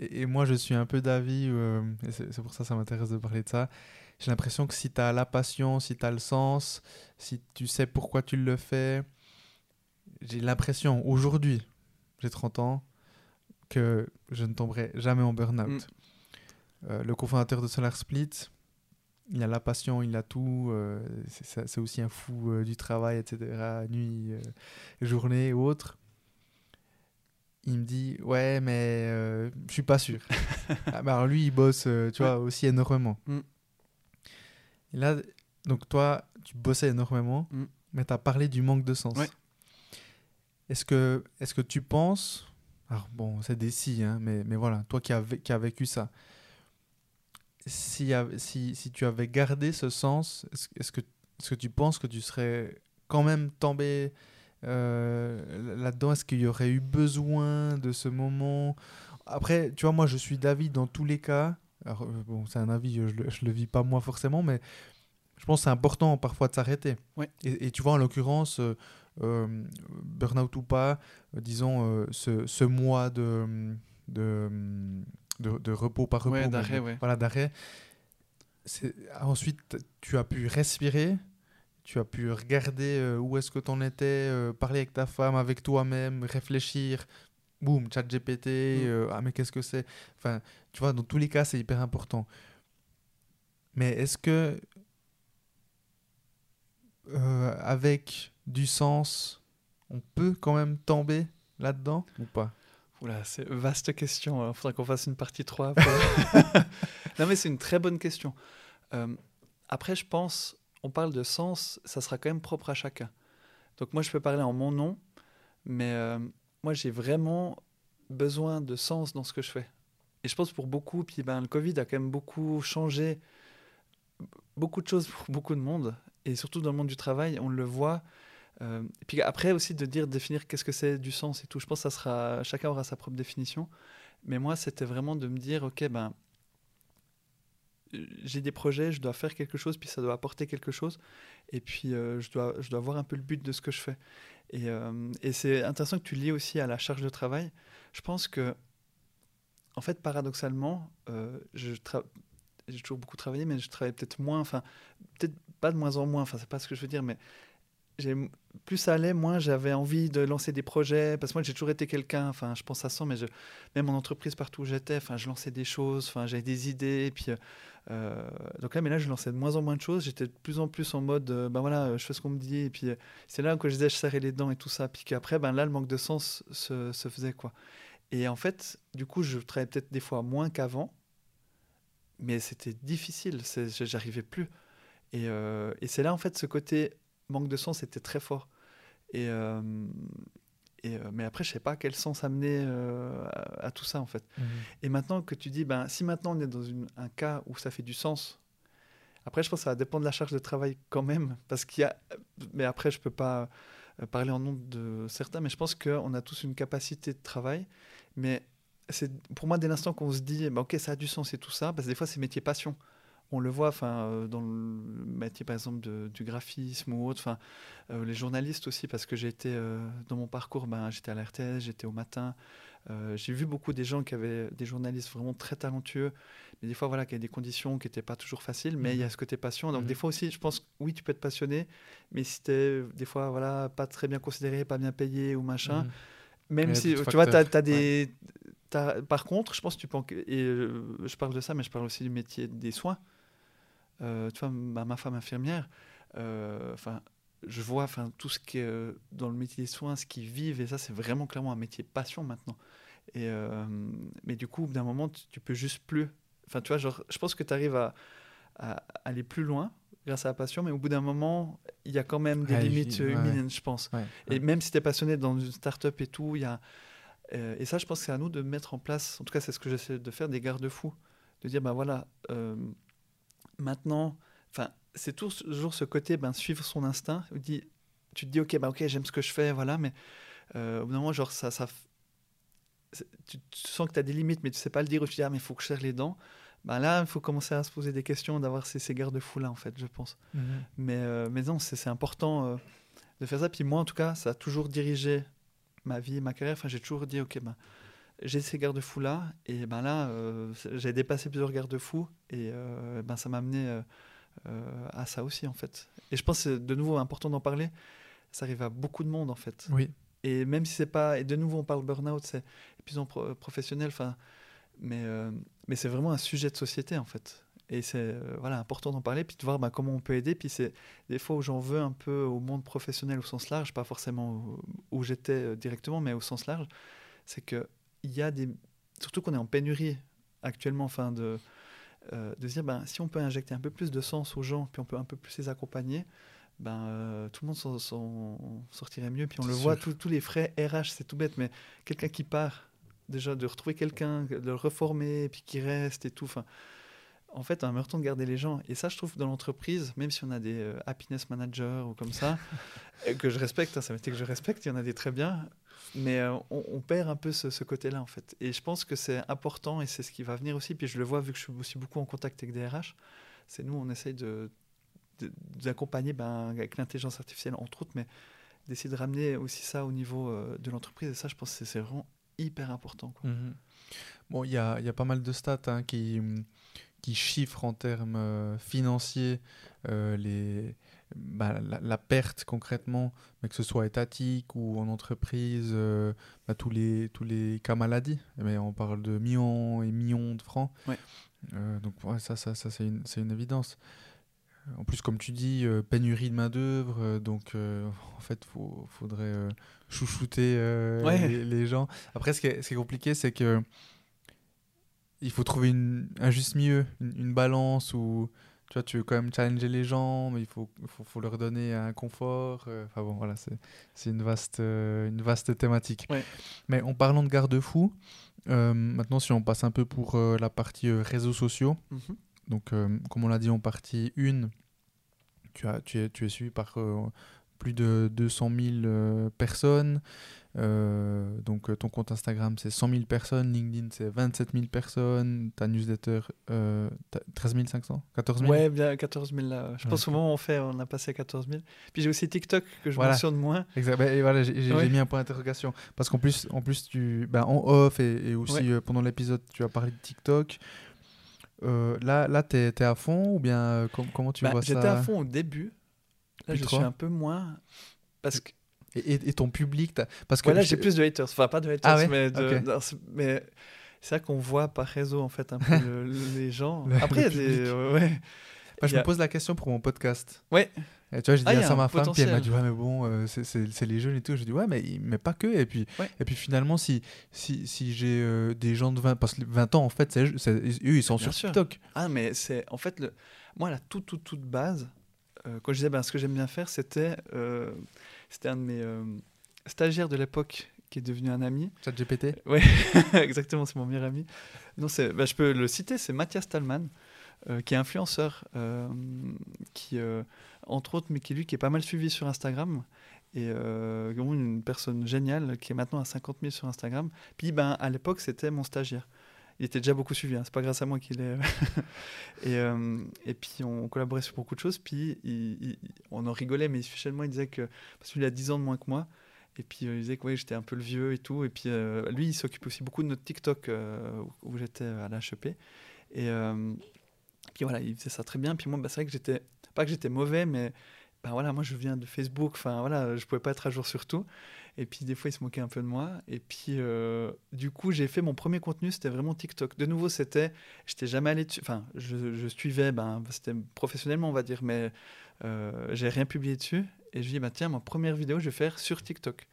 et, moi, je suis un peu d'avis, euh, c'est pour ça que ça m'intéresse de parler de ça. J'ai l'impression que si tu as la passion, si tu as le sens, si tu sais pourquoi tu le fais, j'ai l'impression, aujourd'hui, j'ai 30 ans, que je ne tomberai jamais en burn-out. Mm. Euh, le cofondateur de Solar Split, il a la passion, il a tout. Euh, c'est aussi un fou euh, du travail, etc. Nuit, journée ou autre. Il me dit Ouais, mais je suis pas sûr. ah, bah alors lui, il bosse, tu vois, aussi énormément. Mm. Et là, donc toi, tu bossais énormément, mm. mais tu as parlé du manque de sens. Est-ce que, est que tu penses. Alors bon, c'est des si, hein, mais, mais voilà, toi qui as, qui as vécu ça si, si, si, tu avais gardé ce sens, est-ce que, est que tu penses que tu serais quand même tombé euh, là-dedans? Est-ce qu'il y aurait eu besoin de ce moment? Après, tu vois, moi, je suis d'avis dans tous les cas. Alors, euh, bon, c'est un avis, je ne le, le, vis pas moi forcément, mais je pense que c'est important parfois de s'arrêter. Ouais. Et, tu vois, en l'occurrence, euh, euh burn-out ou pas, disons, ce, ce, mois de, de de, repos par repos. d'arrêt, Voilà, d'arrêt. Ensuite, tu as pu respirer, tu as pu regarder euh, où est-ce que tu en étais, euh, parler avec ta femme, avec toi-même, réfléchir. Boum, chat GPT, mm. euh, ah mais qu'est-ce que c'est? Enfin, tu vois, dans tous les cas, c'est hyper important. Mais est-ce que avec du sens, on peut quand même tomber là-dedans ou pas? Oula, c'est une vaste question. Il hein. faudra qu'on fasse une partie 3. non, mais c'est une très bonne question. Euh, après, je pense, on parle de sens, ça sera quand même propre à chacun. Donc moi, je peux parler en mon nom, mais euh, moi, j'ai vraiment besoin de sens dans ce que je fais. Et je pense pour beaucoup, puis ben, le Covid a quand même beaucoup changé beaucoup de choses pour beaucoup de monde, et surtout dans le monde du travail, on le voit. Euh, et puis après aussi de dire, définir qu'est-ce que c'est du sens et tout. Je pense que ça sera, chacun aura sa propre définition. Mais moi, c'était vraiment de me dire, ok, ben, j'ai des projets, je dois faire quelque chose, puis ça doit apporter quelque chose. Et puis, euh, je, dois, je dois voir un peu le but de ce que je fais. Et, euh, et c'est intéressant que tu lies aussi à la charge de travail. Je pense que, en fait, paradoxalement, je j'ai toujours beaucoup travaillé, mais je travaille peut-être moins, enfin, peut-être pas de moins en moins, enfin, c'est pas ce que je veux dire, mais plus ça allait, moins j'avais envie de lancer des projets. Parce que moi, j'ai toujours été quelqu'un, enfin, je pense à ça, mais même en entreprise, partout où j'étais, enfin, je lançais des choses, enfin, j'avais des idées. Et puis, euh, donc là, mais là, je lançais de moins en moins de choses. J'étais de plus en plus en mode, ben voilà, je fais ce qu'on me dit. Et puis, c'est là que je disais, je serrais les dents et tout ça. Puis qu'après, ben là, le manque de sens se, se faisait, quoi. Et en fait, du coup, je travaillais peut-être des fois moins qu'avant, mais c'était difficile, j'arrivais plus. Et, euh, et c'est là, en fait, ce côté manque de sens était très fort. Euh, et, euh, mais après, je sais pas quel sens amener euh, à, tout ça, en fait. Mhm. Et maintenant que tu dis, ben, si maintenant on est dans une, un cas où ça fait du sens, après, je pense que ça va dépendre de la charge de travail quand même, parce qu'il y a... Mais après, je peux pas parler en nom de certains, mais je pense qu'on a tous une capacité de travail, mais c'est pour moi dès l'instant qu'on se dit ben, ok ça a du sens et tout ça parce que des fois c'est métier passion on le voit enfin, euh, dans le métier par exemple du graphisme ou autre, enfin, euh, les journalistes aussi, parce que j'ai été euh, dans mon parcours, ben, j'étais à la RTS, j'étais au matin. j'ai vu beaucoup des gens qui avaient des journalistes vraiment très talentueux, mais des fois voilà, qui avaient des conditions qui n'étaient pas toujours faciles, mais il y a mmh. ce côté passion. Donc des mmh. fois aussi, je pense, oui, tu peux être passionné, mais si tu es des fois voilà, pas très bien considéré, pas bien payé ou machin, mmh. même si tu vois, tu as, des. Par contre, je pense que tu peux. Et je parle de ça, mais je parle aussi du métier des soins. Euh, tu vois, ma, femme infirmière, euh, enfin, je vois enfin tout ce qui est euh, dans le métier des soins, ce qu'ils vivent, et ça, c'est vraiment clairement un métier passion maintenant. Et, mais du coup, d'un moment, tu, peux juste plus. Enfin, tu vois, genre, je pense que tu arrives à, aller plus loin grâce à la passion, mais au bout d'un moment, il y a quand même des limites humaines, je pense. et même si tu es passionné dans une start-up et tout, il y a. et ça, je pense que c'est à nous de mettre en place, en tout cas, c'est ce que j'essaie de faire, des garde-fous. De dire, ben voilà, maintenant, enfin, c'est toujours ce côté, ben, suivre son instinct. Tu te dis, ok, ben, ok, j'aime ce que je fais, voilà, mais euh, au bout d'un moment, genre, ça, ça, tu, sens que tu as des limites, mais tu sais pas le dire, ou tu dis, ah, mais il faut que je serre les dents. Ben là, il faut commencer à se poser des questions, d'avoir ces, ces garde-fous-là, en fait, je pense. Mhm. Mais, euh, mais non, c'est important euh, de faire ça. Puis moi, en tout cas, ça a toujours dirigé ma vie, ma carrière, enfin, j'ai toujours dit, ok, ben, j'ai ces garde-fous là, et ben là, euh, j'ai dépassé plusieurs garde-fous, et euh, ben ça m'a amené euh, à ça aussi en fait. Et je pense que c'est de nouveau important d'en parler. Ça arrive à beaucoup de monde en fait. Oui. Et même si c'est pas, et de nouveau on parle burn-out, c'est épuisant professionnel, enfin, mais mais c'est vraiment un sujet de société en fait. Et c'est voilà important d'en parler, puis de voir ben, comment on peut aider. Puis c'est des fois où j'en veux un peu au monde professionnel au sens large, pas forcément où j'étais directement, mais au sens large, c'est que il y a des. Surtout qu'on est en pénurie actuellement, enfin, de, euh, de dire ben, si on peut injecter un peu plus de sens aux gens, puis on peut un peu plus les accompagner, ben, euh, tout le monde s'en sortirait mieux. Puis on le voit, tous les frais RH, c'est tout bête, mais quelqu'un qui part, déjà de retrouver quelqu'un, de le reformer, puis qui reste et tout. Enfin, en fait, un meurtre de garder les gens. Et ça, je trouve, dans l'entreprise, même si on a des euh, happiness managers ou comme ça, que je respecte, hein, ça veut dire que je respecte, il y en a des très bien, mais euh, on, perd un peu ce, côté-là, en fait. Et je pense que c'est important et c'est ce qui va venir aussi. Puis je le vois, vu que je suis aussi beaucoup en contact avec des RH, c'est nous, on essaye de, d'accompagner ben, avec l'intelligence artificielle, entre autres, mais d'essayer de ramener aussi ça au niveau euh, de l'entreprise. Et ça, je pense que c'est vraiment hyper important. Mhm. Bon, il y a, y a, pas mal de stats hein, qui, qui chiffrent en termes euh, financiers les bah, la, perte concrètement, mais que ce soit étatique ou en entreprise, euh, bah, tous, les, tous les cas maladies, mais on parle de millions et millions de francs. Euh, donc ça, ça, ça c'est une, une, évidence. En plus, comme tu dis, euh, pénurie de main-d'œuvre, donc en fait, il faudrait chouchouter les, les, gens. Après, ce qui est, ce qui est compliqué, c'est que il faut trouver une, un juste milieu, une, une balance où tu vois, tu veux quand même challenger les gens, mais il faut, faut, faut leur donner un confort. Euh, enfin bon, voilà, c'est une vaste, euh, une vaste thématique. Mais en parlant de garde-fous, euh, maintenant, si on passe un peu pour la partie réseaux sociaux, mhm. donc comme on l'a dit en partie 1, tu, as, tu, es, tu es suivi par plus de 200 000 personnes. Euh, donc euh, ton compte Instagram c'est 100 000 personnes, LinkedIn c'est 27 000 personnes, ta newsletter euh, 13 500, 14 000 Ouais, bien 14 000 là. Je pense au moment où on fait, on a passé à 14 000. Puis j'ai aussi TikTok que je mentionne moins. Exact. Bah, et voilà, j'ai mis un point d'interrogation parce qu'en plus, en plus tu, bah, en off et, aussi euh, pendant l'épisode, tu as parlé de TikTok. là, là tu es, à fond ou bien comment tu bah, vois ça? J'étais à fond au début. Là, je suis un peu moins parce que et, ton public parce que voilà, j'ai plus de haters. Enfin, pas de haters, ah mais, mais c'est ça qu'on voit par réseau, en fait, un peu les gens. Après, des... ouais. je me pose la question pour mon podcast. Ouais. Et tu vois, j'ai dit ah, à ça ma femme, puis elle m'a dit, ouais, mais bon, euh, c'est les jeunes et tout. Je dis, ouais, mais, mais pas que. Et puis, et puis finalement, si, si, si j'ai euh, des gens de 20, parce que 20 ans, en fait, eux, ils sont sur TikTok. Ah, mais c'est, en fait, le, moi, la toute, toute, toute base, euh, quand je disais, ben, ce que j'aime bien faire, c'était c'était un de mes euh, stagiaires de l'époque qui est devenu un ami. Chat GPT Oui, exactement, c'est mon meilleur ami. Non, bah, je peux le citer, c'est Mathias Talman, euh, qui est influenceur, euh, qui, entre autres, mais qui lui, qui est pas mal suivi sur Instagram. Et une personne géniale qui est maintenant à 50 000 sur Instagram. Puis ben, à l'époque, c'était mon stagiaire il était déjà beaucoup suivi. Hein. C'est pas grâce à moi qu'il est. et, euh, et puis on collaborait sur beaucoup de choses. Puis on en rigolait, mais finalement il disait que parce qu'il a 10 ans de moins que moi. Et puis euh, il disait que ouais, j'étais un peu le vieux et tout. Et puis euh, lui, il s'occupe aussi beaucoup de notre TikTok où j'étais à l'HEP. Et puis voilà, il faisait ça très bien. Puis moi, bah, c'est vrai que j'étais pas que j'étais mauvais, mais bah, voilà, moi je viens de Facebook. Enfin voilà, je pouvais pas être à jour sur tout. Et puis des fois, il se moquait un peu de moi. Et puis euh, du coup, j'ai fait mon premier contenu, c'était vraiment TikTok. De nouveau, c'était, j'étais jamais allé dessus. Enfin, je, je suivais, ben, c'était professionnellement, on va dire, mais euh, j'ai rien publié dessus. Et je dis, bah, tiens, ma première vidéo, je vais faire sur TikTok.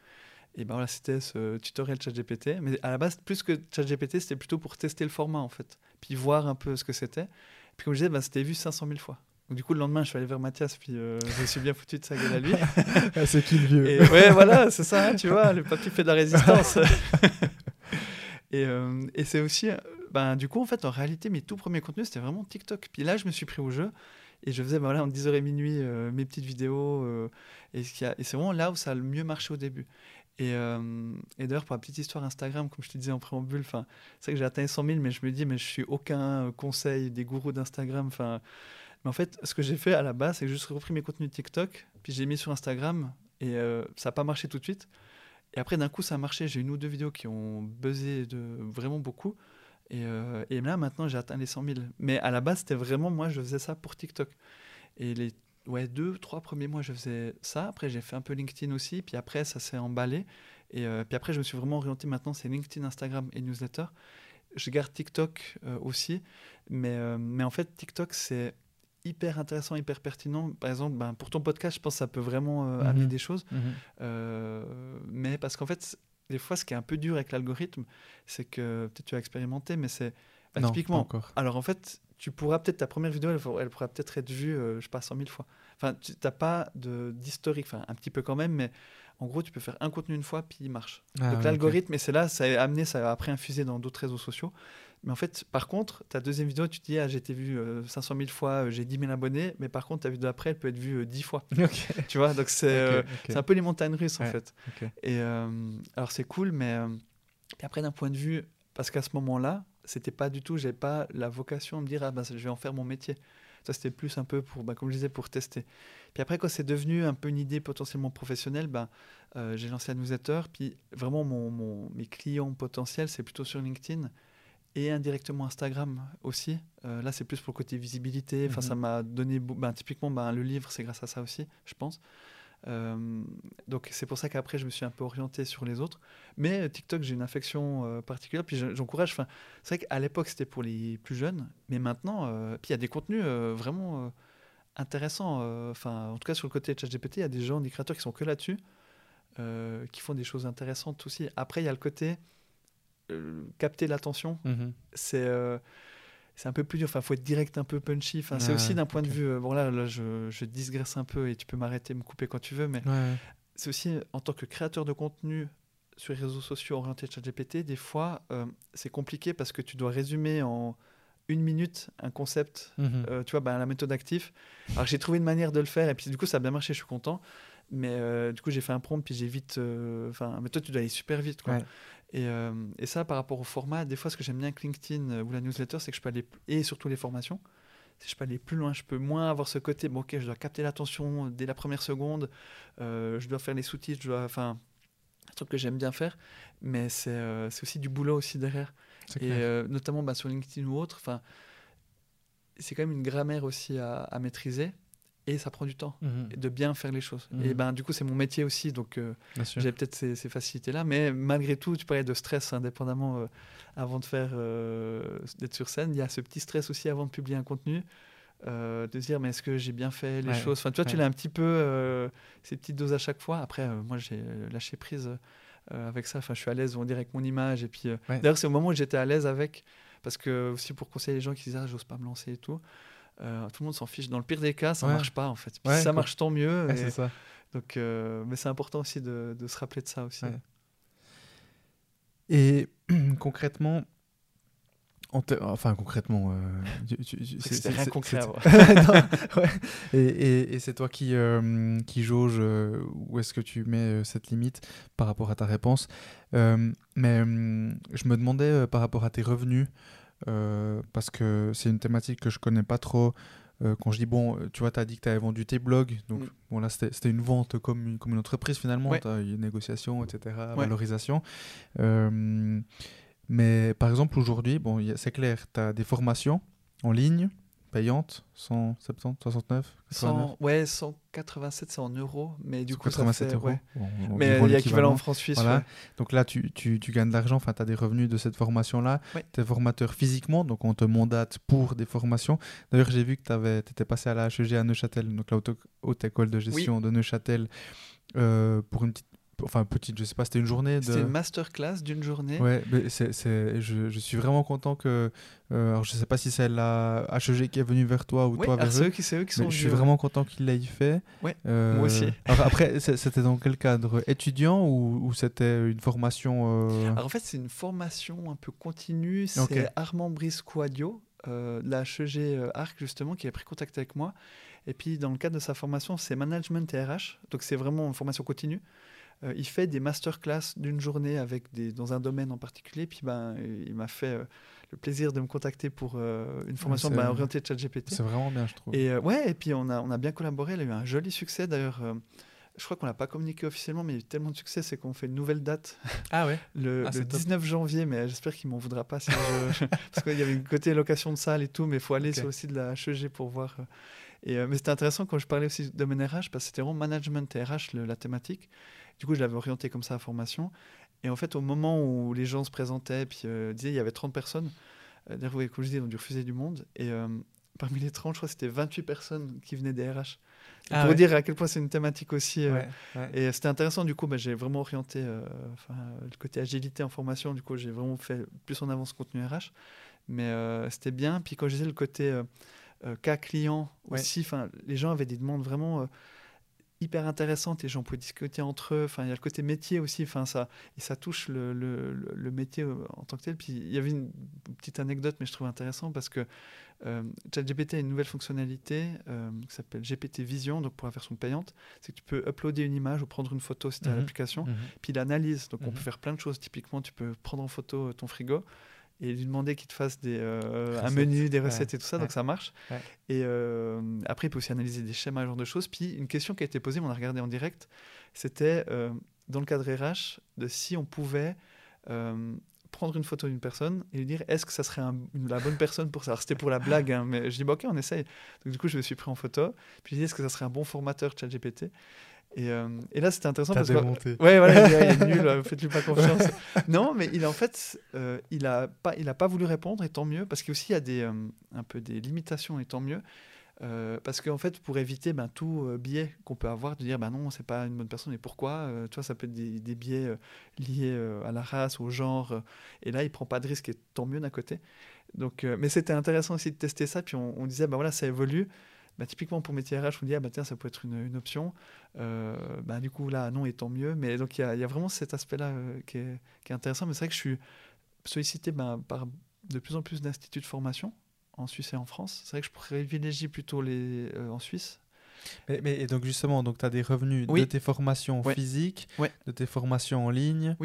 Et ben voilà, c'était ce tutoriel ChatGPT. Mais à la base, plus que ChatGPT, c'était plutôt pour tester le format, en fait. Puis voir un peu ce que c'était. Puis comme je disais, ben, c'était vu 500 000 fois. Donc, du coup, le lendemain, je suis allé vers Mathias, puis euh, je me suis bien foutu de sa gueule à lui. Ah, c'est qui le vieux et, Ouais, voilà, c'est ça, hein, tu vois, le papy fait de la résistance. et, euh, et c'est aussi, ben, du coup, en fait, en réalité, mes tout premiers contenus, c'était vraiment TikTok. Puis là, je me suis pris au jeu et je faisais ben, voilà, en 10h et minuit euh, mes petites vidéos. et, et c'est vraiment là où ça a le mieux marché au début. Et, et d'ailleurs, pour la petite histoire Instagram, comme je te disais en préambule, c'est vrai que j'ai atteint 100 000, mais je me dis, mais je suis aucun conseil des gourous d'Instagram. Enfin, mais en fait, ce que j'ai fait à la base, c'est que j'ai juste repris mes contenus TikTok, puis j'ai mis sur Instagram, et euh, ça n'a pas marché tout de suite. Et après, d'un coup, ça a marché. J'ai une ou deux vidéos qui ont buzzé de vraiment beaucoup. Et, euh, et là, maintenant, j'ai atteint les 100 000. Mais à la base, c'était vraiment, moi, je faisais ça pour TikTok. Et les ouais, deux, trois premiers mois, je faisais ça. Après, j'ai fait un peu LinkedIn aussi. Puis après, ça s'est emballé. Et euh, puis après, je me suis vraiment orienté maintenant, c'est LinkedIn, Instagram et newsletter. Je garde TikTok aussi. Mais, mais en fait, TikTok, c'est hyper intéressant, hyper pertinent. Par exemple, ben, pour ton podcast, je pense que ça peut vraiment euh, amener Mhm. des choses. Mhm. Euh, mais parce qu'en fait, des fois, ce qui est un peu dur avec l'algorithme, c'est que peut-être tu as expérimenté, mais c'est bah, typiquement. encore. Alors en fait, tu pourras peut-être ta première vidéo, elle, elle pourra peut-être être vue, euh, je sais pas, 100 000 fois. Enfin, tu n'as pas de- d'historique, enfin un petit peu quand même, mais en gros, tu peux faire un contenu une fois, puis il marche. Ah, Donc ouais, l'algorithme, et c'est là, ça a amené, ça a après infusé dans d'autres réseaux sociaux. Mais en fait, par contre, ta deuxième vidéo, tu te dis, ah, j'ai été vu euh, 500 000 fois, euh, j'ai 10 000 abonnés, mais par contre, ta vidéo d'après, elle peut être vue euh, 10 fois. ok. Ok, tu vois, donc c'est euh, ok. c'est un peu les montagnes russes, en fait. Et euh, alors, c'est cool, mais euh, après, d'un point de vue, parce qu'à ce moment-là, c'était pas du tout, j'ai pas la vocation à me dire, ah, ben, je vais en faire mon métier. Ça, c'était plus un peu pour, bah, comme je disais, pour tester. Puis après, quand c'est devenu un peu une idée potentiellement professionnelle, ben, euh, j'ai lancé un newsletter. Puis vraiment, mon, mon- mes clients potentiels, c'est plutôt sur LinkedIn et indirectement Instagram aussi. Euh, là, c'est plus pour le côté visibilité. Enfin, Mhm. ça m'a donné. Ben, typiquement, ben, le livre, c'est grâce à ça aussi, je pense. Euh, donc, c'est pour ça qu'après, je me suis un peu orienté sur les autres. Mais TikTok, j'ai une affection euh, particulière. Puis je- j'encourage. Enfin, c'est vrai qu'à l'époque, c'était pour les plus jeunes. Mais maintenant, puis il y a des contenus vraiment intéressants. Enfin, en tout cas, sur le côté de ChatGPT, il y a des gens, des créateurs qui sont que là-dessus, qui font des choses intéressantes aussi. Après, il y a le côté capter l'attention. Mhm. C'est euh, c'est un peu plus dur. Enfin, faut être direct, un peu punchy. Enfin, c'est aussi d'un point de vue. euh, bon là, là, je, je digresse un peu et tu peux m'arrêter, me couper quand tu veux, mais Ouais. c'est aussi euh, en tant que créateur de contenu sur les réseaux sociaux orientés ChatGPT, des fois, euh, c'est compliqué parce que tu dois résumer en une minute un concept, Mhm. euh, tu vois, ben, la méthode actif. Alors j'ai trouvé une manière de le faire et puis du coup ça a bien marché, je suis content. Mais euh, du coup j'ai fait un prompt puis j'ai vite, euh, enfin, mais toi tu dois aller super vite quoi. Ouais. Et, euh, et ça par rapport au format, des fois ce que j'aime bien avec LinkedIn euh, ou la newsletter, c'est que je peux aller et surtout les formations. c'est que Je peux aller plus loin, je peux moins avoir ce côté, bon ok, je dois capter l'attention dès la première seconde, euh, je dois faire les sous-titres, je dois, enfin, un truc que j'aime bien faire, mais c'est euh, aussi du boulot aussi derrière. Et notamment bah, sur LinkedIn ou autre, enfin, c'est quand même une grammaire aussi à, à maîtriser et ça prend du temps Mhm. de bien faire les choses. Mhm. Et ben du coup c'est mon métier aussi, donc euh, j'ai peut-être ces, ces facilités-là, mais malgré tout, tu parlais de stress indépendamment euh, avant de faire euh, d'être sur scène, il y a ce petit stress aussi avant de publier un contenu. euh, de se dire mais est-ce que j'ai bien fait les Ouais, choses? Enfin tu vois tu l'as un petit peu euh, ces petites doses à chaque fois après euh, moi j'ai lâché prise avec ça enfin je suis à l'aise on dirait avec mon image et puis Ouais. d'ailleurs c'est au moment où j'étais à l'aise avec parce que aussi pour conseiller les gens qui disent ah j'ose pas me lancer et tout euh, tout le monde s'en fiche dans le pire des cas ça Ouais. marche pas en fait Puis Ouais, si ça marche tant mieux Ouais, et- c'est ça. donc euh, mais c'est important aussi de, de se rappeler de ça aussi. Et concrètement, en te- enfin concrètement, euh, C'est rien concret, Non. Et, et- et c'est toi qui, euh, qui jauge où est-ce que tu mets cette limite par rapport à ta réponse. Mais je me demandais par rapport à tes revenus, parce que c'est une thématique que je connais pas trop. Euh, quand je dis, bon, euh, tu vois, tu as dit que tu avais vendu tes blogs, donc Mm. bon, là, c'était une vente comme une, comme une entreprise finalement, Ouais. tu as eu une négociation, etc., Ouais. valorisation. Euh, mais par exemple, aujourd'hui, bon, c'est clair, tu as des formations en ligne, payantes, 170, 69, 89, 100, ouais 187 c'est en euros mais du coup ça 87 fait- euros? ouais. Bon, on- mais il y a équivalent l'équivalent. en francs suisses Voilà. ouais. Donc là, tu, tu, tu gagnes de l'argent, enfin, tu as des revenus de cette formation-là. Ouais. Tu es formateur physiquement, donc on te mandate pour des formations. D'ailleurs, j'ai vu que tu étais passé à la HEG à Neuchâtel, donc la haute, haute école de gestion de Neuchâtel, euh, pour une petite, enfin petite, je sais pas, c'était une journée de... c'était une masterclass d'une journée Ouais, mais c'est, c'est- je, je suis vraiment content que... euh, alors, je sais pas si c'est la HEG qui est venue vers toi ou Ouais, toi ah, vers c'est eux. c'est eux qui sont je suis venus, vraiment content qu'il l'ait fait. Ouais, Euh, moi aussi. alors après, c'était dans quel cadre? Étudiant ou, ou c'était une formation euh, Alors en fait, c'est une formation un peu continue. C'est. Armand Brice Quadio, euh, de la HEG Arc, justement, qui a pris contact avec moi. Et puis, dans le cadre de sa formation, c'est Management et RH. Donc, c'est vraiment une formation continue. Euh, il fait des masterclass d'une journée avec des, dans un domaine en particulier. Puis, ben, il m'a fait euh, le plaisir de me contacter pour euh, une formation c'est- ben, orientée ChatGPT. C'est vraiment bien, je trouve. Et ouais, et puis on a, on a bien collaboré. Il a eu un joli succès d'ailleurs. je crois qu'on l'a pas communiqué officiellement, mais il y a eu tellement de succès, c'est qu'on fait une nouvelle date Ah ouais le, Ah, le c'est top. 19 janvier, mais j'espère qu'il m'en voudra pas si je... parce qu'il y avait une côté location de salle et tout, mais il faut aller Ok. sur le site de la HEG pour voir. Et, mais c'était intéressant quand je parlais aussi de domaine RH, parce que c'était vraiment management et RH le- la thématique. Du coup, je l'avais orienté comme ça à formation. Et en fait, au moment où les gens se présentaient, puis euh, disaient il y avait 30 personnes, euh, d'ailleurs, vous voyez, comme je dis, ils ont dû refuser du monde. Et euh, parmi les 30, je crois que c'était 28 personnes qui venaient des RH. Ah pour ouais. dire à quel point c'est une thématique aussi. euh, Ouais, ouais. et c'était intéressant, du coup, bah, j'ai vraiment orienté euh, le côté agilité en formation. Du coup, j'ai vraiment fait plus en avant ce contenu RH. Mais c'était bien. Puis quand je disais le côté cas client aussi, les gens avaient des demandes vraiment hyper intéressantes. Les gens pouvaient discuter entre eux. Enfin, il y a le côté métier aussi. Enfin, ça, et ça touche le, le- métier euh, en tant que tel. Puis il y avait une petite anecdote, mais je trouve intéressant parce que euh, ChatGPT a une nouvelle fonctionnalité euh, qui s'appelle GPT Vision, donc pour la version payante, c'est que tu peux uploader une image ou prendre une photo si tu as Mhm. l'application, Mhm. puis il analyse. Donc on Mhm. peut faire plein de choses. Typiquement, tu peux prendre en photo euh, ton frigo et lui demander qu'il te fasse des, euh, un menu, des Ouais. recettes et tout ça, donc ça marche. Ouais. Et euh, après, il peut aussi analyser des schémas, ce genre de choses. Puis une question qui a été posée, on a regardé en direct, c'était euh, dans le cadre RH, de si on pouvait prendre une photo d'une personne et lui dire est-ce que ça serait un- la bonne personne pour ça? Alors c'était pour la blague, hein, mais je dis bah, ok, on essaye. Donc du coup, je me suis pris en photo. Puis j'ai dit est-ce que ça serait un bon formateur ChatGPT et, euh, et là, c'était intéressant parce que. Ouais, voilà, il Ah, il est nul, euh, faites-lui pas confiance. non, mais il a en fait, euh, il a pas, il a pas voulu répondre, et tant mieux, parce qu'il y a des, euh, un peu des limitations, et tant mieux. Parce qu'en fait, pour éviter ben, tout biais qu'on peut avoir, de dire ben non, c'est pas une bonne personne, et pourquoi Tu vois, ça peut être des, des biais liés à la race, au genre, et là, il prend pas de risque, et tant mieux d'un côté. Donc, mais c'était intéressant aussi de tester ça, puis on, on disait, ben voilà, ça évolue. Bah, typiquement pour métier RH, on dit, ah bah tiens, ça peut être une, une option. Euh, bah, du coup, là, non, et tant mieux. Mais donc, il y a, il y a vraiment cet aspect-là euh, qui, est, qui est intéressant. Mais c'est vrai que je suis sollicité ben, par de plus en plus d'instituts de formation en Suisse et en France. C'est vrai que je privilégie plutôt les euh, en Suisse. Mais, mais- et donc justement, donc tu as des revenus Oui. de tes formations physiques, de tes formations en ligne,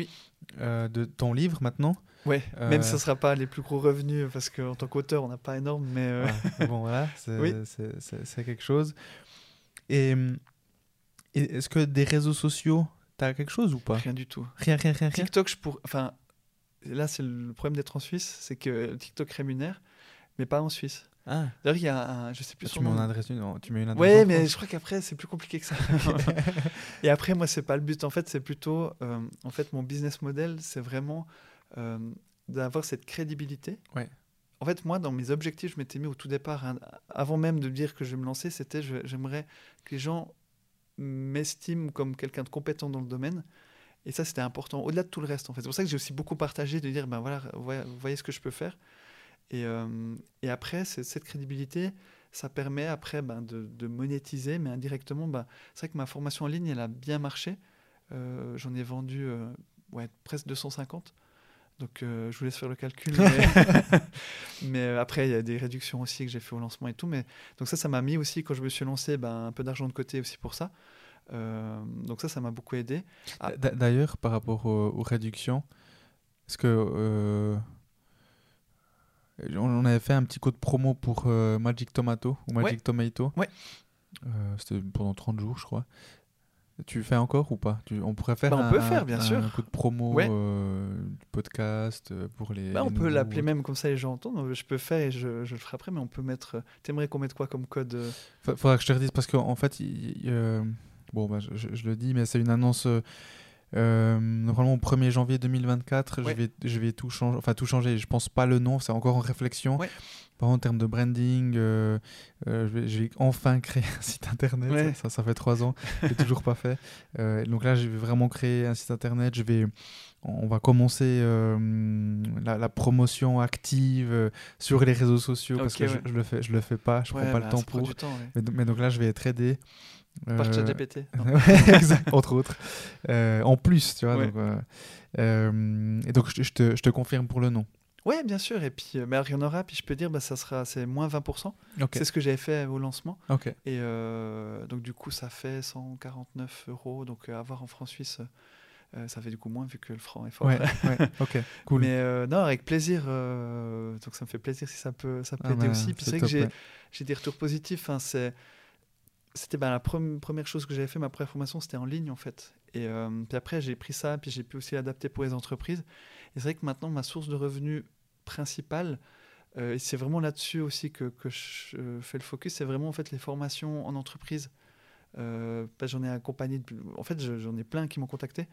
de ton livre maintenant. Ouais, Euh, même si ce ne sera pas les plus gros revenus, parce qu'en tant qu'auteur, on n'a pas énorme, mais... euh, Ouais, bon, voilà, c'est Oui. quelque chose. Et, et est-ce que des réseaux sociaux, tu as quelque chose ou pas? Rien du tout. Rien, rien, rien, rien. TikTok, je pour... Enfin, là, c'est le problème d'être en Suisse, c'est que TikTok rémunère, mais pas en Suisse. Ah, D'ailleurs, il y a un... Je sais plus tu son mets une adresse, non, tu mets une adresse Ouais, mais France je crois qu'après, c'est plus compliqué que ça. Et après, moi, c'est pas le but. En fait, c'est plutôt. euh, en fait, mon business model, c'est vraiment euh, d'avoir cette crédibilité. Ouais. En fait, moi, dans mes objectifs, je m'étais mis au tout départ, hein, avant même de dire que je vais me lancer, c'était j'aimerais que les gens m'estiment comme quelqu'un de compétent dans le domaine. Et ça, c'était important, au-delà de tout le reste, en fait. C'est pour ça que j'ai aussi beaucoup partagé, de dire, ben voilà, voyez, voyez ce que je peux faire. Et, euh, et après, cette crédibilité, ça permet après ben, de, de monétiser, mais indirectement, ben, c'est vrai que ma formation en ligne, elle a bien marché. Euh, J'en ai vendu euh, ouais, presque 250. Donc, euh, je vous laisse faire le calcul. Mais, mais, euh, après, il y a des réductions aussi que j'ai fait au lancement et tout. Mais, donc ça, ça m'a mis aussi, quand je me suis lancé, ben, un peu d'argent de côté aussi pour ça. Euh, donc ça, ça m'a beaucoup aidé. Ah. D'ailleurs, par rapport aux, aux réductions, est-ce que euh, on avait fait un petit code promo pour Magic Tomato ou Magic Ouais. Tomato? Ouais. C'était pendant 30 jours, je crois. Tu fais encore ou pas? Tu- On pourrait faire Bah, on un, peut faire, bien un sûr. coup de promo Ouais. euh, du podcast euh, pour les. Bah, les on peut l'appeler même comme ça, les gens entendent. Je peux faire et je, je le ferai après, mais on peut mettre. euh, T'aimerais qu'on mette quoi comme code euh, Fa- Faudra que je te redise parce qu'en en fait, il- il, bon, bah, je, le dis, mais c'est une annonce. euh, euh, normalement au 1er janvier 2024, Ouais. je vais, je vais tout changer. Enfin, tout changer. Je pense pas le nom, c'est encore en réflexion. Ouais. Par en termes de branding, euh, euh, je, vais, je vais enfin créer un site internet. Ouais. Ça, ça, ça fait trois ans, je l'ai toujours pas fait. Euh, donc là, je vais vraiment créer un site internet. Je vais, on va commencer la, la promotion active sur les réseaux sociaux parce que je, ouais. je le fais, je le fais pas. Je ouais, prends pas bah, le temps pour. temps. Mais, do- mais donc là, je vais être aidé. Par ChatGPT. exact, entre autres. En plus, tu vois. Donc, et donc, je, je te, je te confirme pour le nom. Ouais, bien sûr. Et puis, euh, mais alors, il y en aura. Puis je peux dire, bah, ça sera, c'est moins 20%. Ok. C'est ce que j'avais fait au lancement. Et euh, donc, du coup, ça fait 149 euros. Donc, euh, à voir en franc suisse, euh, ça fait du coup moins vu que le franc est fort. Ouais, ouais, ok. Cool. Mais euh, non, avec plaisir. euh, donc, ça me fait plaisir si ça peut, ça peut Ah aider bah, aussi. Puis c'est vrai que top, ouais. j'ai des retours positifs. C'est c'était bah, la première chose que j'avais fait, ma première formation, c'était en ligne en fait. Et puis après, j'ai pris ça, puis j'ai pu aussi l'adapter pour les entreprises. Et c'est vrai que maintenant, ma source de revenus principale, et c'est vraiment là-dessus aussi que, que je fais le focus, c'est vraiment en fait les formations en entreprise. Euh, j'en ai accompagné, en fait j'en ai plein qui m'ont contacté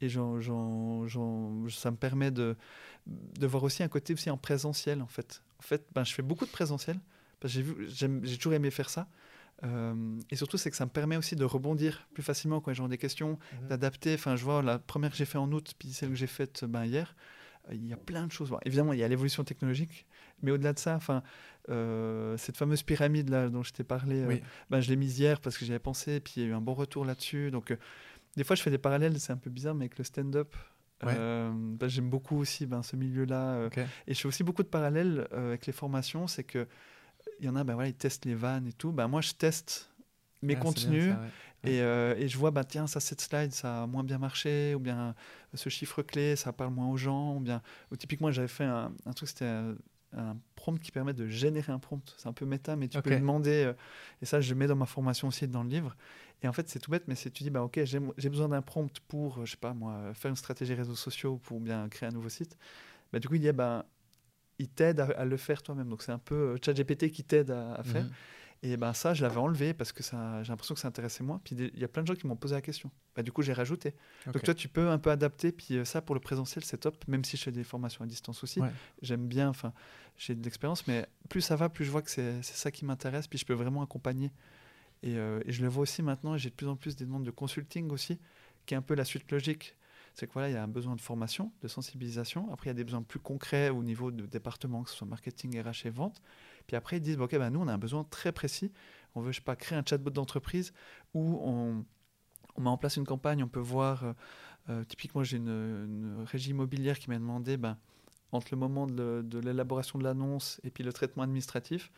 et ça me permet de, de voir aussi un côté aussi en présentiel en fait. En fait, ben, je fais beaucoup de présentiel parce que j'ai toujours aimé faire ça. Euh, et surtout, c'est que ça me permet aussi de rebondir plus facilement quand j'ai des questions, mhm. d'adapter. Enfin, je vois la première que j'ai fait en août, puis celle que j'ai faite ben, hier. Il y a plein de choses. évidemment, il y a l'évolution technologique, mais au-delà de ça, enfin, euh, cette fameuse pyramide là dont je t'ai parlé, euh, ben, je l'ai mise hier parce que j'y avais pensé, puis il y a eu un bon retour là-dessus. Donc, euh, des fois, je fais des parallèles, c'est un peu bizarre, mais avec le stand-up, ben, j'aime beaucoup aussi ben, ce milieu-là. Et je fais aussi beaucoup de parallèles avec les formations. C'est que il y en a, ben, voilà, ils testent les vannes et tout. Ben, moi, je teste mes ah, contenus. Et, et, je vois, bah, tiens, ça, cette slide, ça a moins bien marché, ou bien ce chiffre clé, ça parle moins aux gens, ou bien, ou typiquement, j'avais fait un, un truc, c'était un prompt qui permet de générer un prompt. C'est un peu méta, mais tu peux demander, euh, et ça je mets dans ma formation aussi dans le livre. Et en fait, c'est tout bête, mais c'est tu dis, bah, ok, j'ai besoin d'un prompt pour, je sais pas moi, faire une stratégie réseaux sociaux, pour bien créer un nouveau site. Bah, du coup, il dit, bah, il t'aide à, le faire toi-même. Donc c'est un peu euh, ChatGPT qui t'aide à, faire. Mhm. Et ben ça, je l'avais enlevé parce que ça, j'ai l'impression que ça intéressait moins. Puis il y a plein de gens qui m'ont posé la question. Bah, du coup, j'ai rajouté. Donc toi, tu peux un peu adapter. Puis euh, ça, pour le présentiel, c'est top. Même si je fais des formations à distance aussi, j'aime bien. Enfin, j'ai de l'expérience, mais plus ça va, plus je vois que c'est, ça qui m'intéresse. Puis je peux vraiment accompagner. Et, euh, et je le vois aussi maintenant. J'ai de plus en plus des demandes de consulting aussi, qui est un peu la suite logique c'est que voilà, il y a un besoin de formation, de sensibilisation. Après, il y a des besoins plus concrets au niveau de département, que ce soit marketing, RH et vente. Puis après, ils disent, ok, ben nous, on a un besoin très précis. On veut, je sais pas, créer un chatbot d'entreprise où on, on, met en place une campagne, on peut voir, euh, euh, typiquement, j'ai une, régie immobilière qui m'a demandé, ben, entre le moment de, l'élaboration de l'annonce et puis le traitement administratif,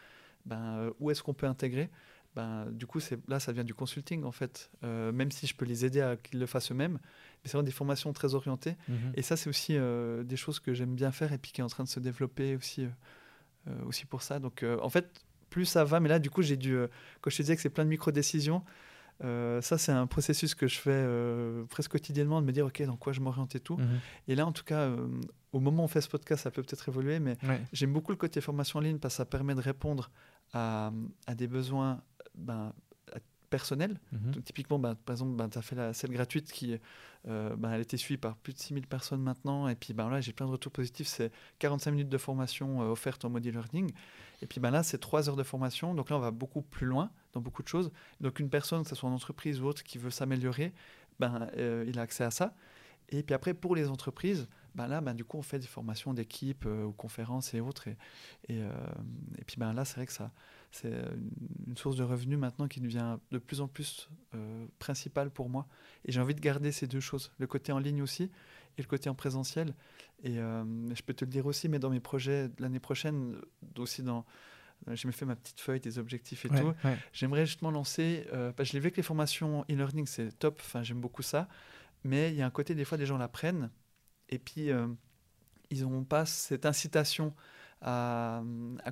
ben, euh, où est-ce qu'on peut intégrer? Ben, du coup, là, ça vient du consulting, en fait. même si je peux les aider à qu'ils le fassent eux-mêmes, mais c'est vraiment des formations très orientées. Mhm. Et ça, c'est aussi des choses que j'aime bien faire et puis qui est en train de se développer aussi aussi pour ça. Donc, euh, en fait, plus ça va, mais là, du coup, j'ai dû, euh, quand je te disais que c'est plein de micro-décisions, ça, c'est un processus que je fais presque quotidiennement de me dire, OK, dans quoi je m'oriente et tout. Mhm. Et là, en tout cas, au moment où on fait ce podcast, ça peut peut-être évoluer, mais j'aime beaucoup le côté formation en ligne parce que ça permet de répondre à, à des besoins ben, personnels. Mhm. typiquement, ben, par exemple, ben, tu as fait la celle gratuite qui euh, ben, elle a été suivie par plus de 6000 personnes maintenant. Et puis là, j'ai plein de retours positifs. C'est 45 minutes de formation euh, offerte en mode e-learning. Et puis là, c'est 3 heures de formation. Donc là, on va beaucoup plus loin dans beaucoup de choses. Donc une personne, que ce soit en entreprise ou autre, qui veut s'améliorer, ben, euh, il a accès à ça. Et puis après, pour les entreprises, ben là, ben, du coup, on fait des formations d'équipe ou conférences et autres. Et, et, et puis ben, là, c'est vrai que ça, c'est une source de revenus maintenant qui devient de plus en plus euh, principale pour moi. Et j'ai envie de garder ces deux choses, le côté en ligne aussi et le côté en présentiel. Et euh, je peux te le dire aussi, mais dans mes projets l'année prochaine, aussi dans j'ai fait ma petite feuille des objectifs et tout. J'aimerais justement lancer, euh, parce que je l'ai vu que les formations e-learning, c'est top, enfin, j'aime beaucoup ça, mais il y a un côté, des fois, des gens l'apprennent, et puis ils n'ont pas cette incitation à,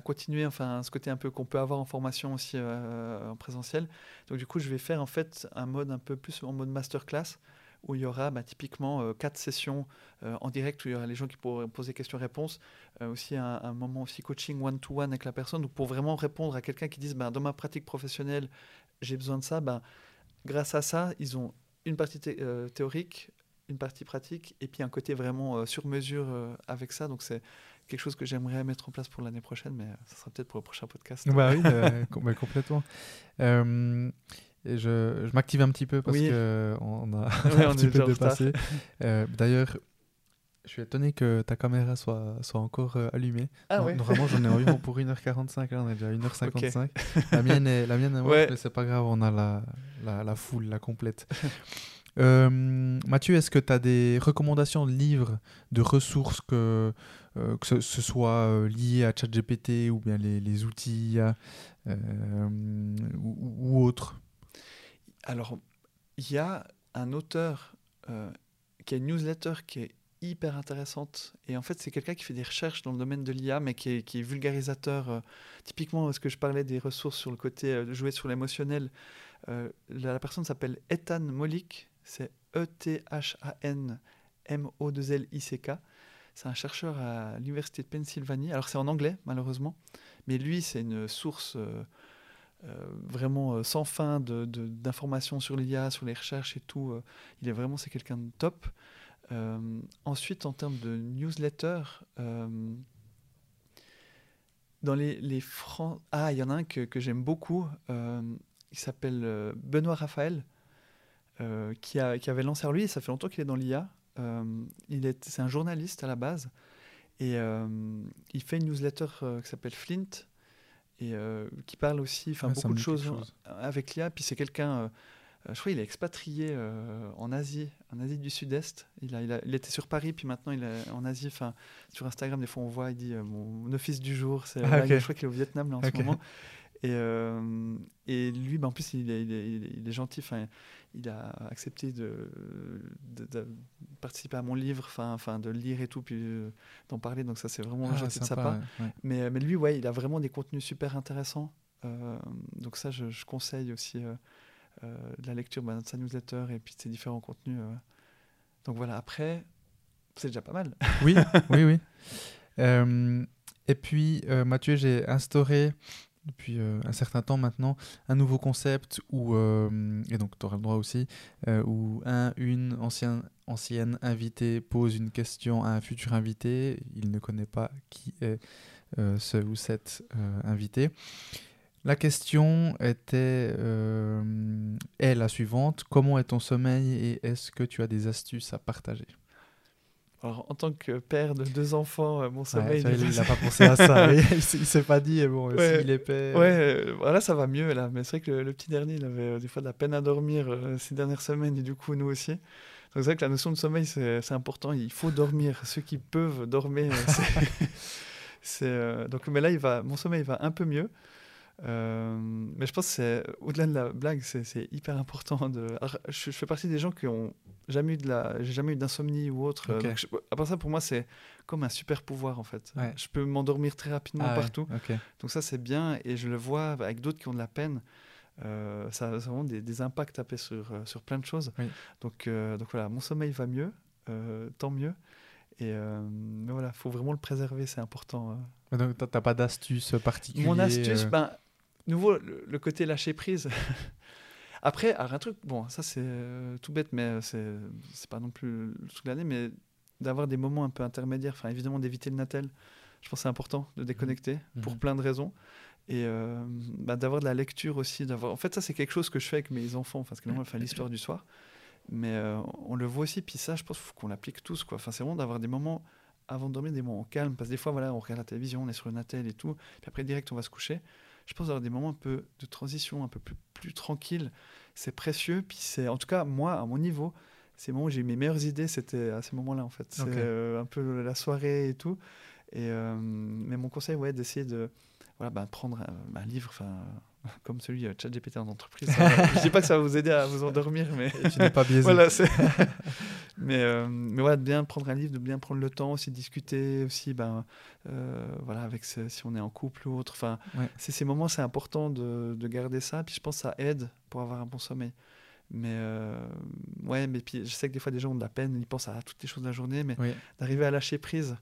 continuer, enfin, ce côté un peu qu'on peut avoir en formation aussi euh, en présentiel. Donc, du coup, je vais faire en fait un mode un peu plus en mode masterclass où il y aura bah, typiquement euh, quatre sessions euh, en direct où il y aura les gens qui pourront poser questions-réponses, aussi un, moment aussi coaching one-to-one avec la personne, pour vraiment répondre à quelqu'un qui dise bah, dans ma pratique professionnelle, j'ai besoin de ça. Bah, grâce à ça, ils ont une partie théorique, une partie pratique et puis un côté vraiment sur mesure avec ça. Donc c'est quelque chose que j'aimerais mettre en place pour l'année prochaine, mais ça sera peut-être pour le prochain podcast. Bah oui, euh, bah, complètement. Euh, et je, je m'active un petit peu parce qu'on on a un petit peu dépassé. Euh, d'ailleurs, je suis étonné que ta caméra soit, soit encore allumée. Ah, ouais. Normalement, j'en ai eu pour 1h45, là on est déjà à 1h55. La mienne est, la mienne est ouais. mais c'est pas grave, on a la, la, la foule, la complète. Euh, Mathieu, est-ce que tu as des recommandations de livres, de ressources, que, euh, que ce, soit euh, lié à ChatGPT ou bien les, outils ou, ou, autres Alors, il y a un auteur qui a une newsletter qui est hyper intéressante. Et en fait, c'est quelqu'un qui fait des recherches dans le domaine de l'IA, mais qui est, vulgarisateur. typiquement, ce que je parlais des ressources sur le côté de jouer sur l'émotionnel, Euh, la, personne s'appelle Ethan Molik, c'est E-T-H-A-N M-O-2-L-I-C-K. C'est un chercheur à l'université de Pennsylvanie. Alors c'est en anglais malheureusement, mais lui c'est une source euh, euh, vraiment sans fin d'informations sur l'IA, sur les recherches et tout. il est vraiment c'est quelqu'un de top. ensuite en termes de newsletter, dans les. Ah, il y en a un que, j'aime beaucoup. Euh, il s'appelle euh, Benoît Raphaël, euh, qui, avait lancé lui, ça fait longtemps qu'il est dans l'IA. Il est, c'est un journaliste à la base. Et il fait une newsletter qui s'appelle Flint, et qui parle aussi enfin beaucoup de choses, avec l'IA. Puis c'est quelqu'un euh, je crois qu'il est expatrié euh, en Asie, en Asie du Sud-Est. Il, a, il, était sur Paris, puis maintenant il est en Asie. Enfin, sur Instagram, des fois on voit, il dit euh, mon office du jour. C'est, ah, Je crois qu'il est au Vietnam là, en ce moment. Et, et lui, ben, en plus, il est, il est, gentil. Enfin, il a accepté de, de, participer à mon livre, enfin, enfin, de lire et tout, puis d'en parler. Donc ça, c'est vraiment ah, gentil de sa part. Mais, mais lui, ouais, il a vraiment des contenus super intéressants. donc ça, je, je conseille aussi euh, la lecture bah, de sa newsletter et puis de ses différents contenus. Euh. Donc voilà, après, c'est déjà pas mal. oui, oui, oui. Euh, et puis, Mathieu, j'ai instauré depuis un certain temps maintenant un nouveau concept où, et donc tu auras le droit aussi, où un, une ancienne, invitée pose une question à un futur invité. Il ne connaît pas qui est ce ou cette invité. La question était euh, est la suivante comment est ton sommeil et est-ce que tu as des astuces à partager? Alors, en tant que père de deux enfants, euh, mon sommeil. il n'a pas pensé à ça. il ne s'est pas dit, bon, ouais, s'il est père. Ouais, voilà, ça va mieux là. Mais c'est vrai que le, petit dernier, il avait euh, des fois de la peine à dormir ces dernières semaines et du coup, nous aussi. Donc, c'est vrai que la notion de sommeil, c'est important. Il faut dormir. Ceux qui peuvent dormir, c'est. donc, mais là, il va, mon sommeil va un peu mieux. Euh, mais je pense que c'est au-delà de la blague, c'est hyper important. De... je, fais partie des gens qui ont jamais eu de la, j'ai jamais eu d'insomnie ou autre. à part ça, pour moi, c'est comme un super pouvoir en fait. Je peux m'endormir très rapidement ah partout. Donc ça, c'est bien et je le vois avec d'autres qui ont de la peine. Euh, ça, a vraiment des, impacts tapés sur, euh, sur plein de choses. Donc, donc voilà, mon sommeil va mieux, tant mieux. Et mais voilà, faut vraiment le préserver, c'est important. Donc, tu n'as pas d'astuce particulière Mon astuce, ben, nouveau, le, côté lâcher prise. Après, un truc, bon, ça c'est euh, tout bête, mais euh, c'est, c'est pas non plus le truc de l'année, mais d'avoir des moments un peu intermédiaires, enfin évidemment d'éviter le Natel, je pense que c'est important de déconnecter mmh. pour mmh. plein de raisons. Et euh, bah, d'avoir de la lecture aussi. D'avoir... En fait, ça c'est quelque chose que je fais avec mes enfants, parce que enfin, l'histoire du soir. Mais on le voit aussi, puis ça, je pense qu'on l'applique tous. Quoi. Enfin, c'est vraiment d'avoir des moments avant de dormir, des moments calmes, parce que des fois, voilà, on regarde la télévision, on est sur le Natel et tout, puis après, direct, on va se coucher je pense avoir des moments un peu de transition, un peu plus, plus tranquille. C'est précieux. Puis c'est, en tout cas, moi, à mon niveau, ces moments où j'ai eu mes meilleures idées, c'était à ces moments-là, en fait. C'est euh, un peu la soirée et tout. Et, euh, mais mon conseil, ouais, d'essayer de voilà, bah, prendre un, livre, enfin, comme celui de euh, ChatGPT en entreprise. je dis pas que ça va vous aider à vous endormir, mais tu n'es pas biaisé. voilà, mais euh, mais voilà, de bien prendre un livre, de bien prendre le temps aussi, de discuter aussi, ben euh, voilà, avec si on est en couple ou autre. Enfin, c'est ces moments, c'est important de, de, garder ça. Puis je pense que ça aide pour avoir un bon sommeil. Mais ouais, mais puis je sais que des fois des gens ont de la peine, ils pensent à toutes les choses de la journée, mais d'arriver à lâcher prise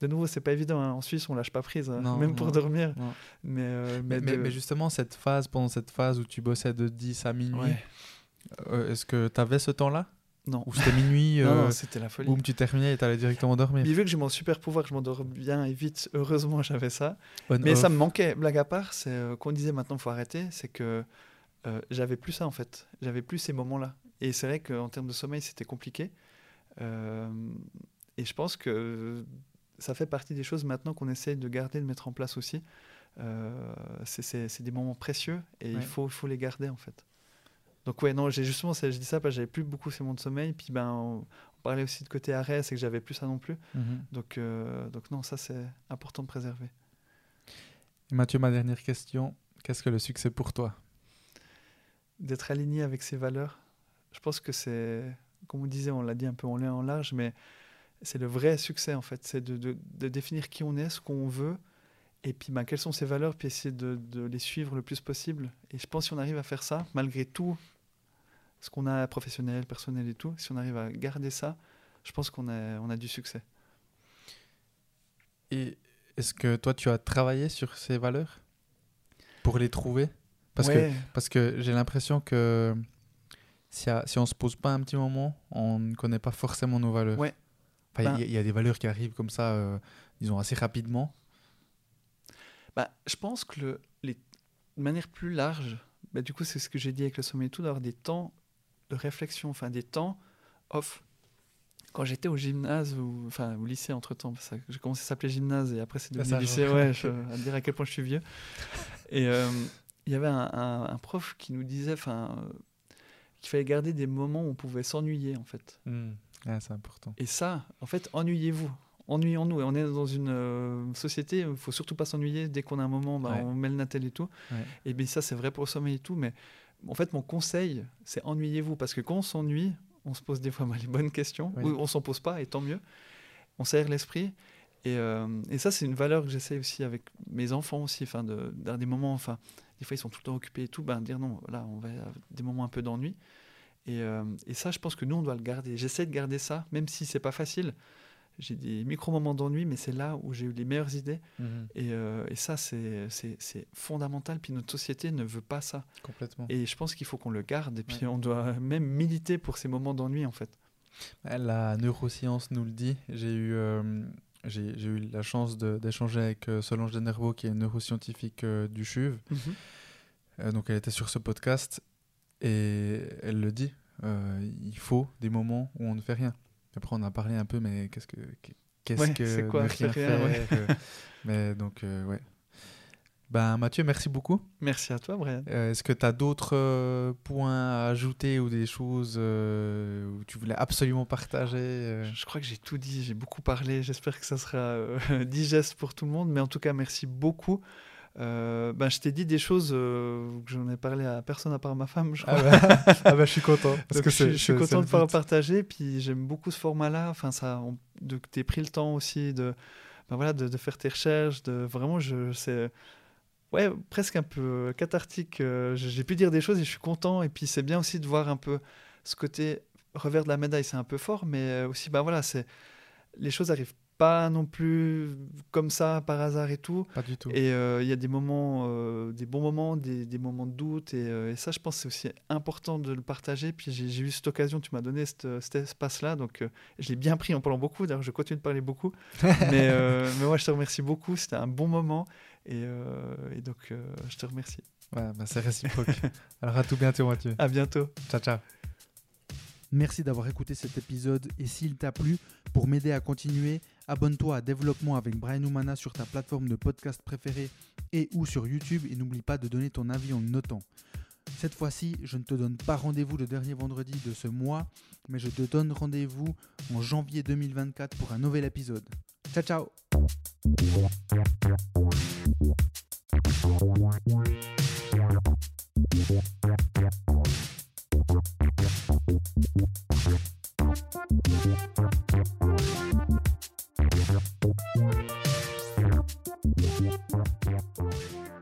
de nouveau, c'est pas évident. Hein. En Suisse, on lâche pas prise, hein, même pour dormir. Euh, mais, mais, mais, justement, cette phase, pendant cette phase où tu bossais de 10 à minuit, euh, est-ce que tu avais ce temps-là? Non. Ou c'était minuit non, euh, c'était la folie. Boum, tu terminais et tu allais directement dormir. Mais vu que j'ai mon super pouvoir, que je m'endors bien et vite, heureusement j'avais ça. mais ça me manquait. Blague à part, c'est qu'on disait maintenant faut arrêter, c'est que j'avais plus ça en fait. J'avais plus ces moments-là. Et c'est vrai qu'en termes de sommeil, c'était compliqué. et je pense que ça fait partie des choses maintenant qu'on essaye de garder, de mettre en place aussi. Euh, c'est des moments précieux et il faut, faut les garder en fait. Donc ouais, non, j'ai justement, je dis ça parce que j'avais plus beaucoup ces moments de sommeil. Puis ben, on, parlait aussi de côté arrêt, c'est que j'avais plus ça non plus. Mhm. Donc, euh, donc non, ça c'est important de préserver. Mathieu, ma dernière question, qu'est-ce que le succès pour toi? D'être aligné avec ses valeurs. Je pense que c'est, comme on disait, on l'a dit un peu en lien en large, mais c'est le vrai succès en fait, c'est de, de, définir qui on est, ce qu'on veut, Et puis, ben, quelles sont ces valeurs, puis essayer de, de les suivre le plus possible. Et je pense que si on arrive à faire ça, malgré tout ce qu'on a professionnel, personnel et tout, si on arrive à garder ça, je pense qu'on a, on a du succès. Et est-ce que toi, tu as travaillé sur ces valeurs? Pour les trouver? Parce Ouais. que, parce que j'ai l'impression que si, à- si on se pose pas un petit moment, on ne connaît pas forcément nos valeurs. Ouais. Enfin, il y a- Ben- y, a des valeurs qui arrivent comme ça, euh, disons, assez rapidement. Bah, je pense que le, les, de manière plus large, bah, du coup, c'est ce que j'ai dit avec le sommet et tout, d'avoir des temps de réflexion, enfin des temps off. Quand j'étais au gymnase ou enfin au lycée entre temps, parce que j'ai commencé à s'appeler gymnase et après c'est devenu ça, lycée, ouais, je, à dire à quel point je suis vieux. Et euh, il y avait un, un- un prof qui nous disait, enfin, euh, qu'il fallait garder des moments où on pouvait s'ennuyer en fait. Ah, c'est important. Et ça, en fait, ennuyez-vous. Ennuyons-nous. Et on est dans une euh, société il faut surtout pas s'ennuyer. Dès qu'on a un moment, bah, Ouais. on met le natel et tout. Ouais. Et bien ça, c'est vrai pour le sommeil et tout. Mais en fait, mon conseil, c'est ennuyez-vous. Parce que quand on s'ennuie, on se pose des fois les bonnes questions. Ou on s'en pose pas, et tant mieux. On s'aère l'esprit. Et, euh, et ça, c'est une valeur que j'essaie aussi avec mes enfants aussi. Enfin, de, dans des moments, enfin, des fois, ils sont tout le temps occupés et tout. Ben, dire non, là, on va avoir des moments un peu d'ennui. Et, euh, et ça, je pense que nous, on doit le garder. J'essaie de garder ça, même si c'est pas facile. J'ai des micro-moments d'ennui, mais c'est là où j'ai eu les meilleures idées. Et, euh, et ça, c'est fondamental. Puis notre société ne veut pas ça. Complètement. Et je pense qu'il faut qu'on le garde. Et puis Ouais. on doit même militer pour ces moments d'ennui, en fait. La neuroscience nous le dit. J'ai eu, euh, j'ai j'ai eu la chance d'échanger avec euh, Solange Denervaux, qui est une neuroscientifique du CHUV. Euh, donc elle était sur ce podcast et elle le dit. il faut des moments où on ne fait rien. Après on a parlé un peu, mais qu'est-ce que qu'est-ce Ouais, que c'est quoi, ne faire rien ouais. euh, Mais donc euh, ouais. Ben Mathieu, merci beaucoup. Merci à toi, Brian. Euh, Est-ce que tu as d'autres euh, points à ajouter ou des choses euh, où tu voulais absolument partager Je crois que j'ai tout dit, j'ai beaucoup parlé. J'espère que ça sera digeste pour tout le monde. Mais en tout cas, merci beaucoup. Euh, ben, je t'ai dit des choses euh, que j'en ai parlé à personne à part ma femme, je crois. Ah bah, ah bah, je suis content. Parce que je, je suis content de pouvoir but. partager. Puis j'aime beaucoup ce format-là. Enfin, ça, on- de, que tu aies pris le temps aussi de, ben voilà, de, de faire tes recherches. De, vraiment, je, c'est ouais, presque un peu cathartique. Euh, J'ai pu dire des choses et je suis content. Et puis c'est bien aussi de voir un peu ce côté revers de la médaille. C'est un peu fort, mais aussi, ben voilà, c'est les choses arrivent pas non plus comme ça par hasard et tout. Pas du tout. Et euh, il y a des moments, euh, des bons moments, des, des moments de doute. Et, euh, et ça, je pense, c'est aussi important de le partager. Puis j'ai eu cette occasion, tu m'as donné cet, cet espace-là. Donc euh, je l'ai bien pris en parlant beaucoup. D'ailleurs, je continue de parler beaucoup. mais, euh, mais moi, je te remercie beaucoup. C'était un bon moment. Et, euh, et donc, euh, je te remercie. Ouais, bah, c'est réciproque. Alors à tout bientôt Mathieu. À bientôt. Ciao ciao. Merci d'avoir écouté cet épisode et s'il t'a plu, pour m'aider à continuer, abonne-toi à Développement avec Brian Oumana sur ta plateforme de podcast préférée et ou sur YouTube et n'oublie pas de donner ton avis en notant. Cette fois-ci, je ne te donne pas rendez-vous le dernier vendredi de ce mois, mais je te donne rendez-vous en janvier 2024 pour un nouvel épisode. Ciao ciao Thank you.